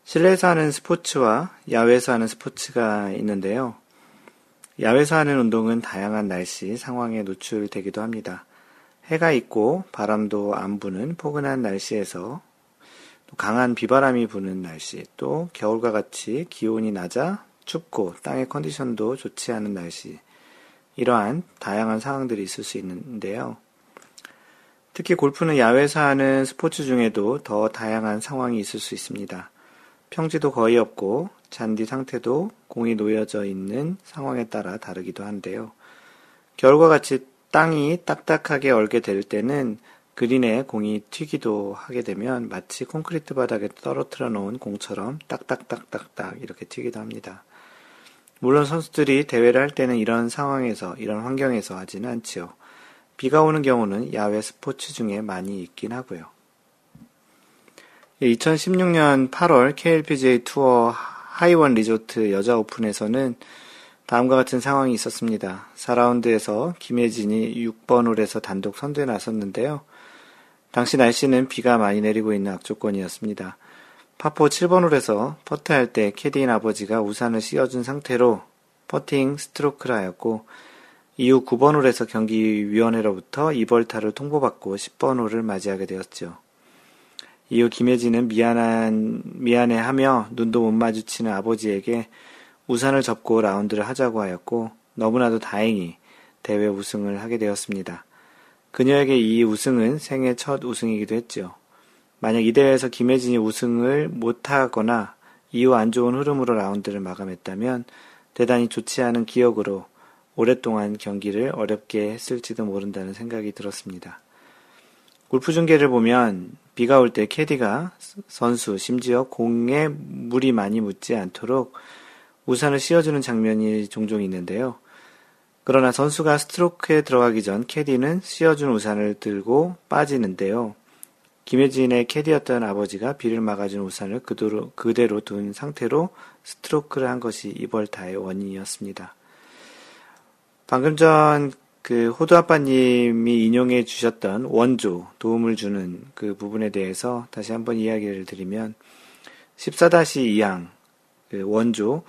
실내에서 하는 스포츠와 야외에서 하는 스포츠가 있는데요. 야외에서 하는 운동은 다양한 날씨, 상황에 노출되기도 합니다. 해가 있고 바람도 안 부는 포근한 날씨에서 또 강한 비바람이 부는 날씨, 또 겨울과 같이 기온이 낮아 춥고 땅의 컨디션도 좋지 않은 날씨, 이러한 다양한 상황들이 있을 수 있는데요. 특히 골프는 야외에서 하는 스포츠 중에도 더 다양한 상황이 있을 수 있습니다. 평지도 거의 없고 잔디 상태도 공이 놓여져 있는 상황에 따라 다르기도 한데요. 겨울과 같이 땅이 딱딱하게 얼게 될 때는 그린에 공이 튀기도 하게 되면 마치 콘크리트 바닥에 떨어뜨려 놓은 공처럼 딱딱딱딱딱 이렇게 튀기도 합니다. 물론 선수들이 대회를 할 때는 이런 상황에서, 이런 환경에서 하지는 않지요. 비가 오는 경우는 야외 스포츠 중에 많이 있긴 하고요. 2016년 8월 KLPGA 투어 하이원 리조트 여자 오픈에서는 다음과 같은 상황이 있었습니다. 4라운드에서 김혜진이 6번 홀에서 단독 선두에 나섰는데요. 당시 날씨는 비가 많이 내리고 있는 악조건이었습니다. 파 four 7번 홀에서 퍼트할 때 캐디인 아버지가 우산을 씌워준 상태로 퍼팅 스트로크를 하였고 이후 9번 홀에서 경기위원회로부터 2벌타를 통보받고 10번 홀을 맞이하게 되었죠. 이후 김혜진은 미안한, 미안해하며 눈도 못 마주치는 아버지에게 우산을 접고 라운드를 하자고 하였고 너무나도 다행히 대회 우승을 하게 되었습니다. 그녀에게 이 우승은 생애 첫 우승이기도 했지요. 만약 이 대회에서 김혜진이 우승을 못하거나 이후 안 좋은 흐름으로 라운드를 마감했다면 대단히 좋지 않은 기억으로 오랫동안 경기를 어렵게 했을지도 모른다는 생각이 들었습니다. 골프 중계를 보면 비가 올 때 캐디가 선수, 심지어 공에 물이 많이 묻지 않도록 우산을 씌워주는 장면이 종종 있는데요. 그러나 선수가 스트로크에 들어가기 전 캐디는 씌워준 우산을 들고 빠지는데요. 김혜진의 캐디였던 아버지가 비를 막아준 우산을 그대로, 그대로 둔 상태로 스트로크를 한 것이 이벌타의 원인이었습니다. 방금 전 그 호두 아빠님이 인용해 주셨던 원조, 도움을 주는 그 부분에 대해서 다시 한번 이야기를 드리면 14-2항 그 원조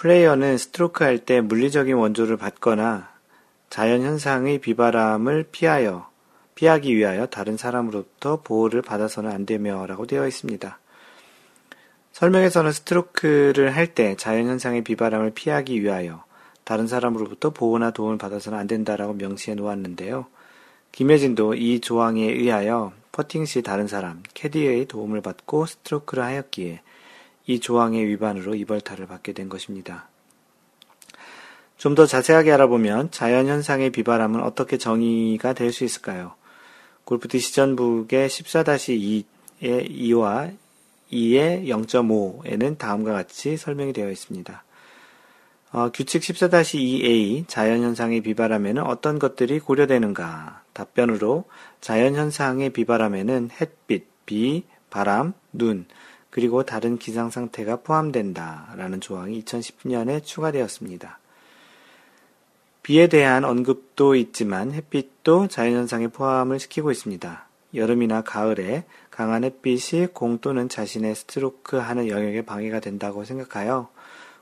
플레이어는 스트로크 할 때 물리적인 원조를 받거나 자연 현상의 비바람을 피하여 피하기 위하여 다른 사람으로부터 보호를 받아서는 안 되며라고 되어 있습니다. 설명에서는 스트로크를 할 때 자연 현상의 비바람을 피하기 위하여 다른 사람으로부터 보호나 도움을 받아서는 안 된다라고 명시해 놓았는데요. 김혜진도 이 조항에 의하여 퍼팅 시 다른 사람, 캐디의 도움을 받고 스트로크를 하였기에 이 조항의 위반으로 이벌타를 받게 된 것입니다. 좀 더 자세하게 알아보면 자연현상의 비바람은 어떻게 정의가 될 수 있을까요? 골프 디시전북의 14-2의 2와 2의 0.5에는 다음과 같이 설명이 되어 있습니다. 어, 규칙 14-2a 자연현상의 비바람에는 어떤 것들이 고려되는가? 답변으로 자연현상의 비바람에는 햇빛, 비, 바람, 눈, 그리고 다른 기상 상태가 포함된다. 라는 조항이 2010년에 추가되었습니다. 비에 대한 언급도 있지만 햇빛도 자연현상에 포함을 시키고 있습니다. 여름이나 가을에 강한 햇빛이 공 또는 자신의 스트로크 하는 영역에 방해가 된다고 생각하여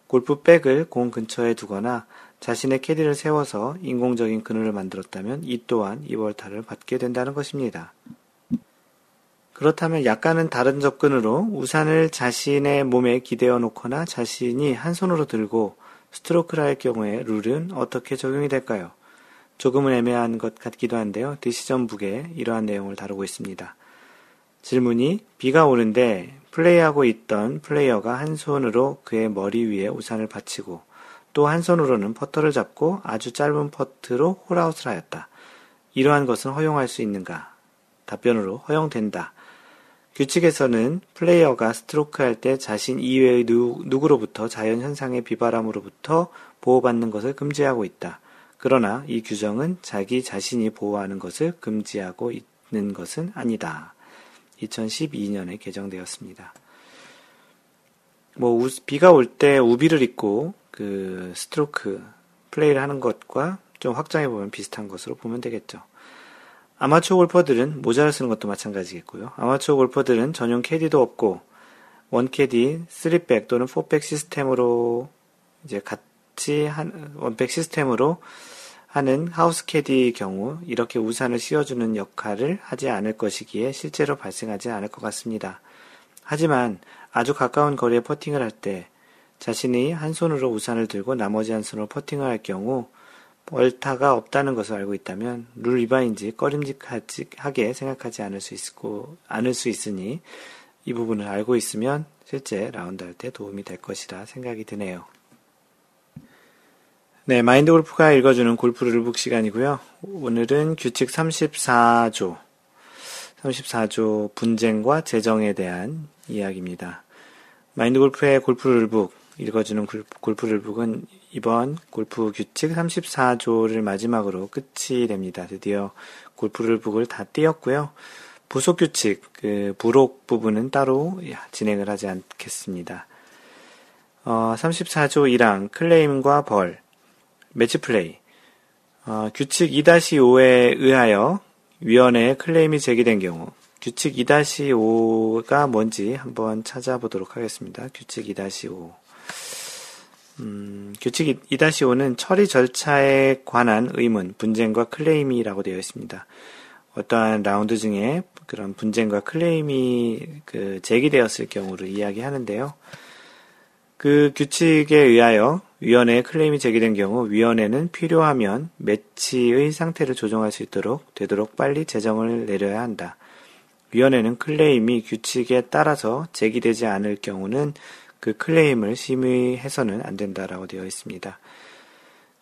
골프백을 공 근처에 두거나 자신의 캐디를 세워서 인공적인 그늘을 만들었다면 이 또한 이월타를 받게 된다는 것입니다. 그렇다면 약간은 다른 접근으로 우산을 자신의 몸에 기대어 놓거나 자신이 한 손으로 들고 스트로크를 할 경우에 룰은 어떻게 적용이 될까요? 조금은 애매한 것 같기도 한데요. decision book에 이러한 내용을 다루고 있습니다. 질문이 비가 오는데 플레이하고 있던 플레이어가 한 손으로 그의 머리 위에 우산을 받치고 또 한 손으로는 퍼터를 잡고 아주 짧은 퍼트로 홀아웃을 하였다. 이러한 것은 허용할 수 있는가? 답변으로 허용된다. 규칙에서는 플레이어가 스트로크 할 때 자신 이외의 누, 누구로부터 자연 현상의 비바람으로부터 보호받는 것을 금지하고 있다. 그러나 이 규정은 자기 자신이 보호하는 것을 금지하고 있는 것은 아니다. 2012년에 개정되었습니다. 뭐, 우, 비가 올 때 우비를 입고 그 스트로크 플레이를 하는 것과 좀 확장해 보면 비슷한 것으로 보면 되겠죠. 아마추어 골퍼들은 모자를 쓰는 것도 마찬가지겠고요. 아마추어 골퍼들은 전용 캐디도 없고 one 캐디, 3 bag 또는 4 bag 시스템으로 이제 같이 한 one bag 시스템으로 하는 하우스 캐디의 경우 이렇게 우산을 씌워주는 역할을 하지 않을 것이기에 실제로 발생하지 않을 것 같습니다. 하지만 아주 가까운 거리에 퍼팅을 할 때 자신이 한 손으로 우산을 들고 나머지 한 손으로 퍼팅을 할 경우 월타가 없다는 것을 알고 있다면 룰 위반인지 꺼림직하게 생각하지 않을 수 있고 않을 수 있으니 이 부분을 알고 있으면 실제 라운드 할 때 도움이 될 것이라 생각이 드네요. 네, 마인드 골프가 읽어주는 골프 룰북 시간이고요. 오늘은 규칙 34조, 34조 분쟁과 재정에 대한 이야기입니다. 마인드 골프의 골프 룰북 읽어주는 골프 룰북은 이번 골프 규칙 34조를 마지막으로 끝이 됩니다. 드디어 골프 룰북을 다 띄었고요. 부속 규칙, 그 부록 부분은 따로 진행을 하지 않겠습니다. 어, 34조 1항 클레임과 벌, 매치 플레이. 어, 규칙 2-5에 의하여 위원회에 클레임이 제기된 경우 규칙 2-5가 뭔지 한번 찾아보도록 하겠습니다. 규칙 2-5. 음, 규칙 2-5는 처리 절차에 관한 의문, 분쟁과 클레임이라고 되어 있습니다. 어떠한 라운드 중에 그런 분쟁과 클레임이 그 제기되었을 경우를 이야기하는데요. 그 규칙에 의하여 위원회에 클레임이 제기된 경우 위원회는 필요하면 매치의 상태를 조정할 수 있도록 되도록 빨리 제정을 내려야 한다. 위원회는 클레임이 규칙에 따라서 제기되지 않을 경우는 그 클레임을 심의해서는 안 된다라고 되어 있습니다.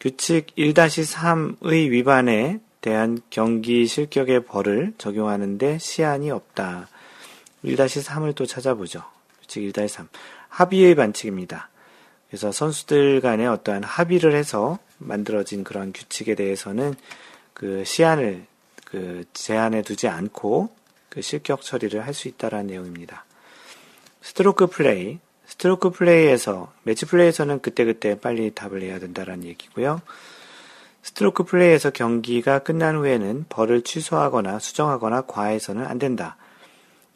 규칙 1-3의 위반에 대한 경기 실격의 벌을 적용하는데 시한이 없다. 1-3을 또 찾아보죠. 규칙 1-3. 합의의 반칙입니다. 그래서 선수들 간에 어떠한 합의를 해서 만들어진 그런 규칙에 대해서는 그 시한을 그 제한해 두지 않고 그 실격 처리를 할 수 있다라는 내용입니다. 스트로크 플레이. 스트로크 플레이에서 매치 플레이에서는 그때그때 빨리 답을 내야 된다라는 얘기고요. 스트로크 플레이에서 경기가 끝난 후에는 벌을 취소하거나 수정하거나 과해서는 안 된다.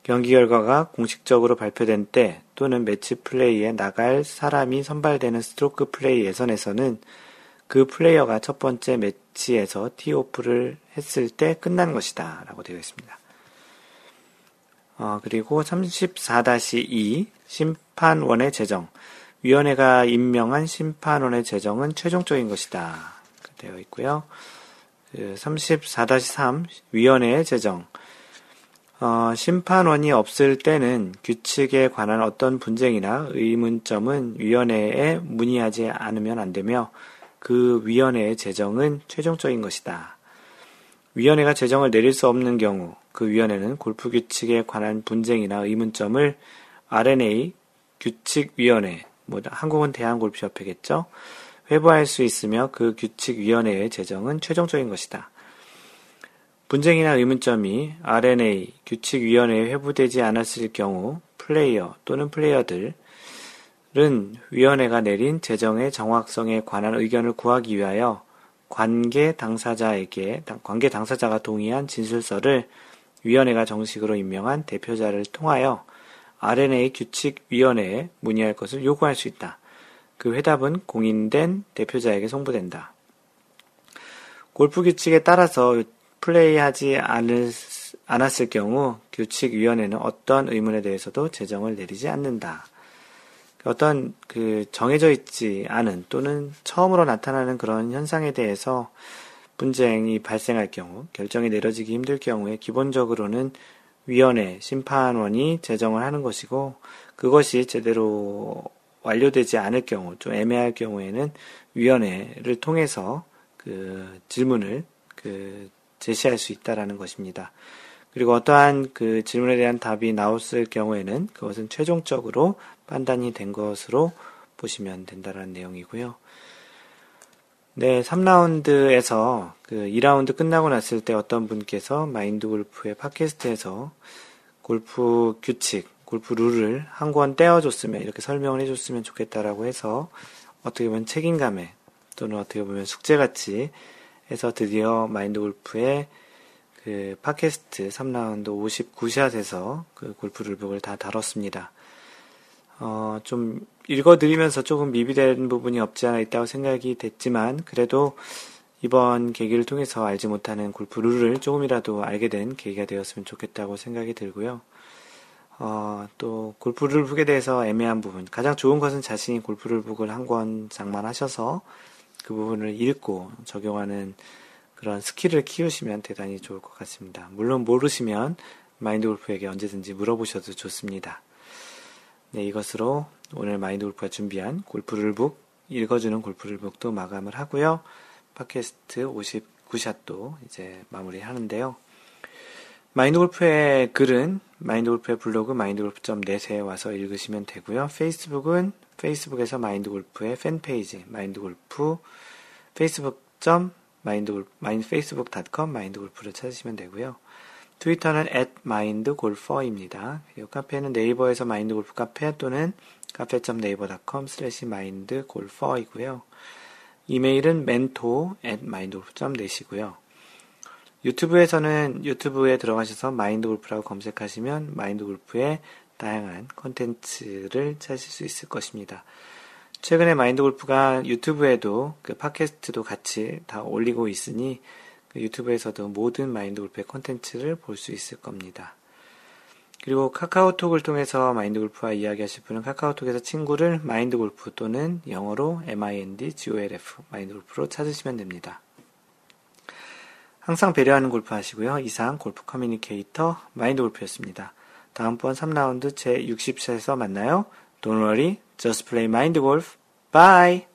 경기 결과가 공식적으로 발표된 때 또는 매치 플레이에 나갈 사람이 선발되는 스트로크 플레이 예선에서는 그 플레이어가 첫 번째 매치에서 티오프를 했을 때 끝난 것이다. 라고 되어 있습니다. 어, 그리고 34-2 심판원의 제정. 위원회가 임명한 심판원의 제정은 최종적인 것이다. 되어 있고요. 그34-3 위원회의 제정. 어, 심판원이 없을 때는 규칙에 관한 어떤 분쟁이나 의문점은 위원회에 문의하지 않으면 안 되며 그 위원회의 제정은 최종적인 것이다. 위원회가 제정을 내릴 수 없는 경우 그 위원회는 골프 규칙에 관한 분쟁이나 의문점을 RNA 규칙위원회, 뭐 한국은 대한골프협회겠죠. 회부할 수 있으며 그 규칙위원회의 제정은 최종적인 것이다. 분쟁이나 의문점이 RNA 규칙위원회에 회부되지 않았을 경우 플레이어 또는 플레이어들은 위원회가 내린 재정의 정확성에 관한 의견을 구하기 위하여 관계 당사자에게 관계 당사자가 동의한 진술서를 위원회가 정식으로 임명한 대표자를 통하여 RNA 규칙 위원회에 문의할 것을 요구할 수 있다. 그 회답은 공인된 대표자에게 송부된다. 골프 규칙에 따라서 플레이하지 않을, 않았을 경우 규칙 위원회는 어떤 의문에 대해서도 제정을 내리지 않는다. 어떤 그 정해져 있지 않은 또는 처음으로 나타나는 그런 현상에 대해서 분쟁이 발생할 경우, 결정이 내려지기 힘들 경우에 기본적으로는 위원회, 심판원이 제정을 하는 것이고, 그것이 제대로 완료되지 않을 경우, 좀 애매할 경우에는 위원회를 통해서 그 질문을 그 제시할 수 있다라는 것입니다. 그리고 어떠한 그 질문에 대한 답이 나왔을 경우에는 그것은 최종적으로 판단이 된 것으로 보시면 된다는 내용이고요. 네, 3라운드에서 그 2라운드 끝나고 났을 때 어떤 분께서 마인드 골프의 팟캐스트에서 골프 규칙, 골프 룰을 한 권 떼어줬으면, 이렇게 설명을 해줬으면 좋겠다라고 해서 어떻게 보면 책임감에 또는 어떻게 보면 숙제같이 해서 드디어 마인드 골프의 그 팟캐스트 3라운드 59샷에서 그 골프 룰북을 다 다뤘습니다. 어, 좀 읽어드리면서 조금 미비된 부분이 없지 않아 있다고 생각이 됐지만, 그래도 이번 계기를 통해서 알지 못하는 골프 룰을 조금이라도 알게 된 계기가 되었으면 좋겠다고 생각이 들고요. 어, 또 골프 rule book에 대해서 애매한 부분, 가장 좋은 것은 자신이 골프 rule book을 한 권 장만하셔서 그 부분을 읽고 적용하는 그런 스킬을 키우시면 대단히 좋을 것 같습니다. 물론 모르시면 마인드 골프에게 언제든지 물어보셔도 좋습니다. 네, 이것으로 오늘 마인드 골프가 준비한 골프 rule book, 읽어주는 골프 rule book도 마감을 하고요. 팟캐스트 59샷도 이제 마무리 하는데요. 마인드 골프의 글은 마인드 골프의 블로그 마인드 골프.net에 와서 읽으시면 되고요. 페이스북은 페이스북에서 마인드 골프의 fan page 마인드 골프 페이스북.com 마인드 골프 마인드 facebook.com 마인드 골프를 찾으시면 되고요. 트위터는 at mindgolfer입니다. 그리고 카페는 네이버에서 마인드 골프 카페 또는 cafe.naver.com 슬래시 mindgolfer이고요. 이메일은 mentor at mindgolf.net이고요. 유튜브에서는 유튜브에 들어가셔서 마인드 골프라고 검색하시면 마인드 골프의 다양한 콘텐츠를 찾으실 수 있을 것입니다. 최근에 마인드 골프가 유튜브에도 그 팟캐스트도 같이 다 올리고 있으니 그 유튜브에서도 모든 마인드 골프의 콘텐츠를 볼 수 있을 겁니다. 그리고 카카오톡을 통해서 마인드 골프와 이야기하실 분은 카카오톡에서 친구를 마인드 골프 또는 영어로 mindgolf 마인드 골프로 찾으시면 됩니다. 항상 배려하는 골프 하시고요. 이상 골프 커뮤니케이터 마인드 골프였습니다. 다음번 3라운드 제 60샷에서 만나요. Don't worry, just play mind golf. Bye!